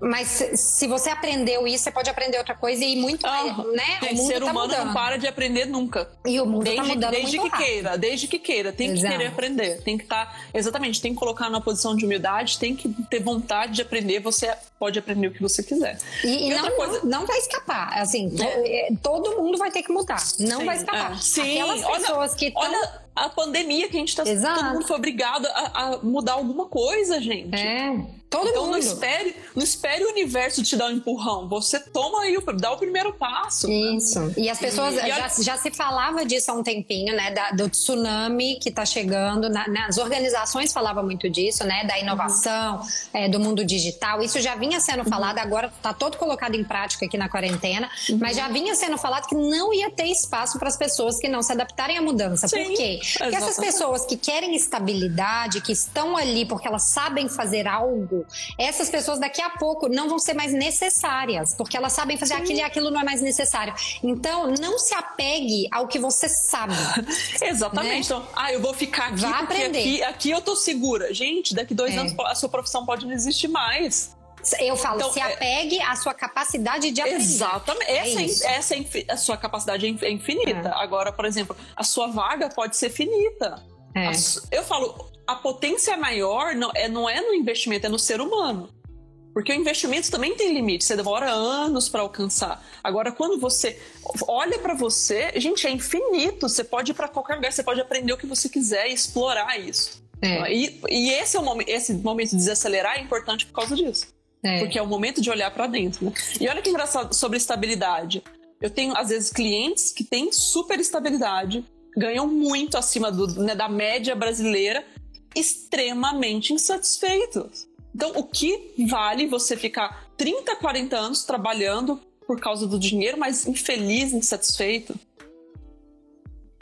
Mas se você aprendeu isso, você pode aprender outra coisa e muito, oh, né? O mundo ser tá humano mudando. não para de aprender nunca. E o mundo tá desde, tá mudando desde que rápido. queira, desde que queira, tem Exato. que querer aprender, tem que estar, tá, exatamente, tem que colocar numa posição de humildade, tem que ter vontade de aprender, você pode aprender o que você quiser. E, e, e não, coisa... não vai escapar, assim, é. todo mundo vai ter que mudar, não Sim, vai escapar. É. Sim, Aquelas pessoas olha, que tão... olha a pandemia que a gente tá Exato. todo mundo foi obrigado a, a mudar alguma coisa, gente. É. Todo então mundo. não espere, não espere o universo te dar um empurrão. Você toma aí, dá o primeiro passo. Isso. E as pessoas e, já, já, se falava disso há um tempinho, né? Da, do tsunami que está chegando. Na, nas organizações falavam muito disso, né? Da inovação, uhum. é, do mundo digital. Isso já vinha sendo uhum. falado, agora está todo colocado em prática aqui na quarentena, uhum. mas já vinha sendo falado que não ia ter espaço para as pessoas que não se adaptarem à mudança. Sim, Por quê? Porque essas pessoas que querem estabilidade, que estão ali porque elas sabem fazer algo essas pessoas daqui a pouco não vão ser mais necessárias, porque elas sabem fazer Sim. aquilo e aquilo não é mais necessário. Então, não se apegue ao que você sabe. Exatamente. Né? Então, ah, eu vou ficar aqui Vá porque aprender. Aqui, aqui eu tô segura. Gente, daqui dois é. anos a sua profissão pode não existir mais. Eu falo, então, se é apegue é... à sua capacidade de aprender. Exatamente. É essa, é, essa é a sua capacidade é infinita. É. Agora, por exemplo, a sua vaga pode ser finita. É. Eu falo, a potência maior não é, não é no investimento, é no ser humano. Porque o investimento também tem limite, você demora anos para alcançar. Agora, quando você olha para você, gente, é infinito. Você pode ir para qualquer lugar, você pode aprender o que você quiser e explorar isso. É. E, e, esse, é o momento, esse momento de desacelerar é importante por causa disso. É. Porque é o momento de olhar para dentro. Né? E olha que engraçado sobre estabilidade. Eu tenho, às vezes, clientes que têm super estabilidade, ganham muito acima do, né, da média brasileira, extremamente insatisfeitos. Então, o que vale você ficar 30, 40 anos trabalhando por causa do dinheiro, mas infeliz, insatisfeito?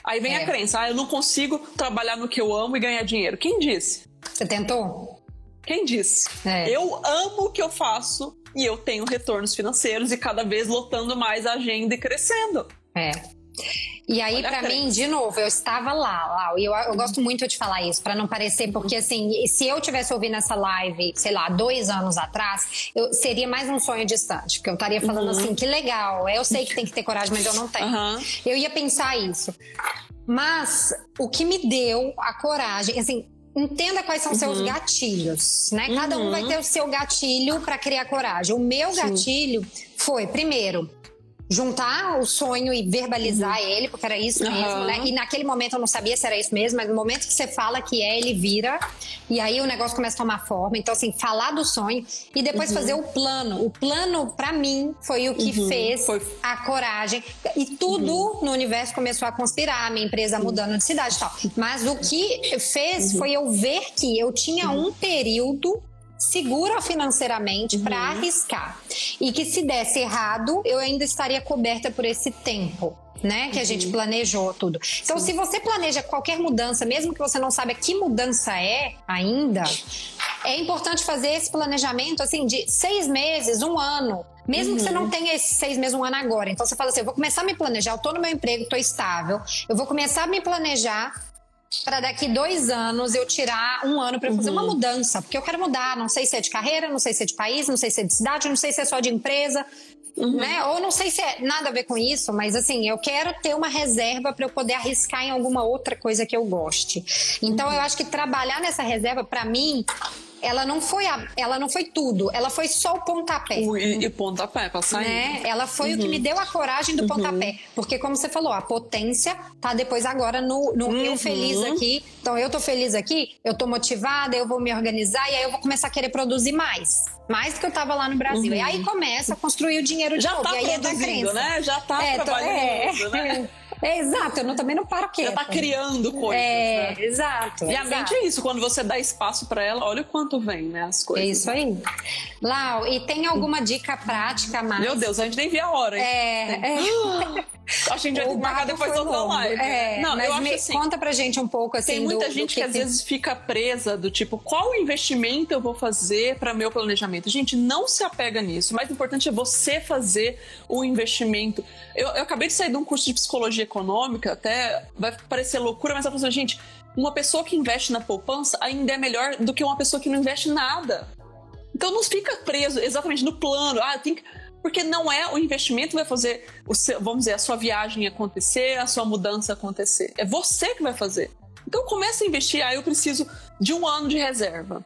Aí vem é. a crença, ah, eu não consigo trabalhar no que eu amo e ganhar dinheiro. Quem disse? Você tentou? Quem disse? É. Eu amo o que eu faço e eu tenho retornos financeiros e cada vez lotando mais a agenda e crescendo. É. E aí, para mim, de novo, eu estava lá, lá e eu, eu gosto muito de falar isso, para não parecer, porque assim, se eu tivesse ouvindo essa live, sei lá, dois anos atrás, eu, seria mais um sonho distante, porque eu estaria falando uhum. assim, que legal, eu sei que tem que ter coragem, mas eu não tenho. Uhum. Eu ia pensar isso. Mas o que me deu a coragem, assim, entenda quais são uhum. seus gatilhos, né? Cada um vai uhum. ter o seu gatilho para criar coragem. O meu Sim. gatilho foi, primeiro, juntar o sonho e verbalizar uhum. ele, porque era isso mesmo, uhum. né? E naquele momento eu não sabia se era isso mesmo, mas no momento que você fala que é, ele vira. E aí o negócio começa a tomar forma. Então, assim, falar do sonho e depois uhum. fazer o plano. O plano, para mim, foi o que uhum. fez foi. a coragem. E tudo uhum. no universo começou a conspirar, minha empresa mudando de cidade e tal. Mas o que fez uhum. foi eu ver que eu tinha um período segura financeiramente uhum. para arriscar. E que se desse errado, eu ainda estaria coberta por esse tempo. Né, que a gente uhum. planejou tudo. Então, Sim. se você planeja qualquer mudança, mesmo que você não saiba que mudança é ainda, é importante fazer esse planejamento assim de seis meses, um ano. Mesmo uhum. que você não uhum. tenha esses seis meses, um ano agora. Então você fala assim: eu vou começar a me planejar, eu tô no meu emprego, tô estável, eu vou começar a me planejar para daqui dois anos eu tirar um ano para fazer uhum. uma mudança, porque eu quero mudar. Não sei se é de carreira, não sei se é de país, não sei se é de cidade, não sei se é só de empresa. Uhum. Né? Ou não sei se é nada a ver com isso, mas assim, eu quero ter uma reserva para eu poder arriscar em alguma outra coisa que eu goste. Então uhum. eu acho que trabalhar nessa reserva para mim ela não foi a, ela não foi tudo, ela foi só o pontapé. O, e, e pontapé pra sair. Né? Ela foi uhum. o que me uhum. deu a coragem do uhum. pontapé. Porque, como você falou, a potência tá depois agora no, no uhum. eu feliz aqui. Então, eu tô feliz aqui, eu tô motivada, eu vou me organizar e aí eu vou começar a querer produzir mais. Mais do que eu tava lá no Brasil. E aí uhum. começa a construir o dinheiro de Já novo. Tá e aí é né? Já tá é, trabalhando, tô, é. né? É, exato, eu não, também não paro quieta. Já tá criando coisas, é, né? Exato. E a mente é isso, quando você dá espaço para ela, olha o quanto vem, né, as coisas. É isso aí. Lau, e tem alguma dica prática mais? Meu Deus, a gente nem via a hora. Hein? É, é. Acho que a gente vai ter que marcar depois outra live. É, não, mas eu me, assim, conta pra gente um pouco assim. Tem muita do, gente do que, que, às vezes fica presa do tipo, qual investimento eu vou fazer para meu planejamento? Gente, não se apega nisso. O mais importante é você fazer o investimento. Eu, eu acabei de sair de um curso de psicologia econômica, até vai parecer loucura, mas eu falo assim, gente, uma pessoa que investe na poupança ainda é melhor do que uma pessoa que não investe nada. Então não fica preso exatamente no plano. Ah, tem que porque não é o investimento que vai fazer, seu, vamos dizer, a sua viagem acontecer, a sua mudança acontecer. É você que vai fazer. Então comece a investir, ah, eu preciso de um ano de reserva.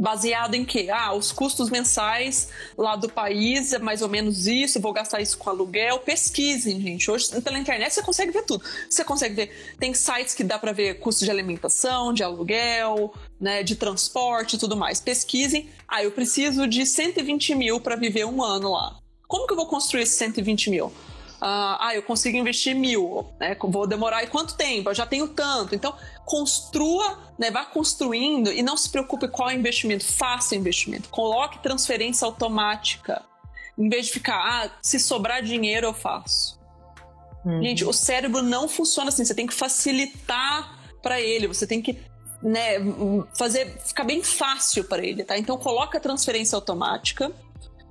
Baseado em quê? Ah, os custos mensais lá do país é mais ou menos isso, vou gastar isso com aluguel. Pesquisem, gente. Hoje, pela internet, você consegue ver tudo. Você consegue ver. Tem sites que dá para ver custo de alimentação, de aluguel, né, de transporte e tudo mais. Pesquisem. Ah, eu preciso de 120 mil para viver um ano lá. Como que eu vou construir esses 120 mil? Ah, ah, eu consigo investir mil, né? Vou demorar e quanto tempo? Eu já tenho tanto. Então, construa, né? Vá construindo e não se preocupe qual é o investimento. Faça investimento. Coloque transferência automática. Em vez de ficar, ah, se sobrar dinheiro eu faço. Uhum. Gente, o cérebro não funciona assim. Você tem que facilitar para ele. Você tem que né, fazer ficar bem fácil para ele, tá? Então coloca a transferência automática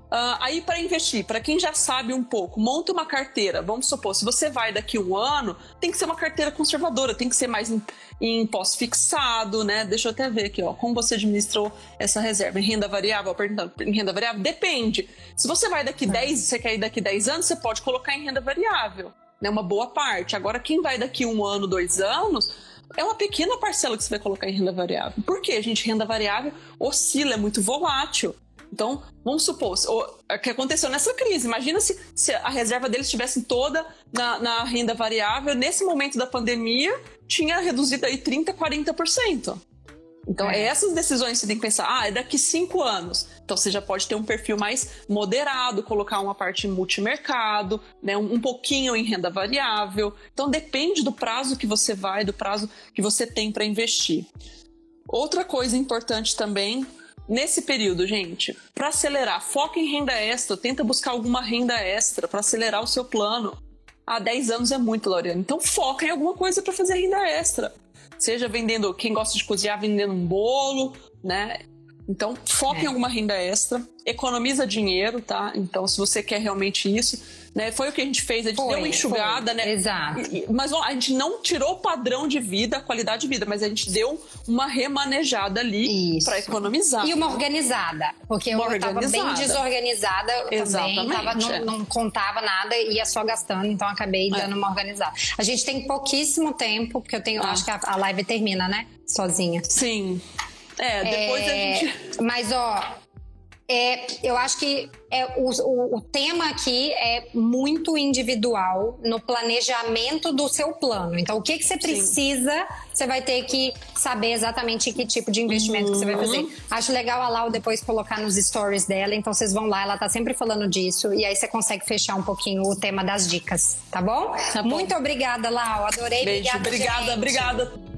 Uh, aí, para investir, para quem já sabe um pouco, monta uma carteira. Vamos supor, se você vai daqui um ano, tem que ser uma carteira conservadora, tem que ser mais em, em pós-fixado, né? Deixa eu até ver aqui, ó, como você administrou essa reserva. Em renda variável, perguntando, em renda variável? Depende. Se você vai daqui 10, você quer ir daqui 10 anos, você pode colocar em renda variável, né? Uma boa parte. Agora, quem vai daqui um ano, dois anos, é uma pequena parcela que você vai colocar em renda variável. Por quê, gente? Renda variável oscila, é muito volátil. Então, vamos supor, o que aconteceu nessa crise. Imagina se, se a reserva deles estivesse toda na, na, renda variável. Nesse momento da pandemia, tinha reduzido aí 30%, 40%. Então, é. essas decisões você tem que pensar, ah, é daqui cinco anos. Então, você já pode ter um perfil mais moderado, colocar uma parte em multimercado, né, um, um pouquinho em renda variável. Então, depende do prazo que você vai, do prazo que você tem para investir. Outra coisa importante também Nesse período, gente, para acelerar, foca em renda extra, tenta buscar alguma renda extra para acelerar o seu plano. Há 10 anos é muito, Loriane. Então foca em alguma coisa para fazer renda extra. Seja vendendo, quem gosta de cozinhar, vendendo um bolo, né? Então foca é. em alguma renda extra, economiza dinheiro, tá? Então se você quer realmente isso, né? Foi o que a gente fez, a gente foi, deu uma enxugada, foi. né? Exato. Mas a gente não tirou o padrão de vida, a qualidade de vida, mas a gente deu uma remanejada ali para economizar. E uma organizada, porque uma eu estava bem desorganizada Exatamente. também, tava, não, é. não, contava nada, ia só gastando, então acabei é. dando uma organizada. A gente tem pouquíssimo tempo, porque eu tenho, ah. acho que a, a live termina, né? Sozinha. Sim. É, depois é, a gente. Mas, ó, é, eu acho que é, o, o, o, tema aqui é muito individual no planejamento do seu plano. Então, o que, que você precisa, Sim. você vai ter que saber exatamente que tipo de investimento uhum. que você vai fazer. Uhum. Acho legal a Lau depois colocar nos stories dela, então vocês vão lá, ela tá sempre falando disso, e aí você consegue fechar um pouquinho o tema das dicas, tá bom? Tá bom. Muito obrigada, Lau. Adorei. Beijo. Obrigada, obrigada, obrigada.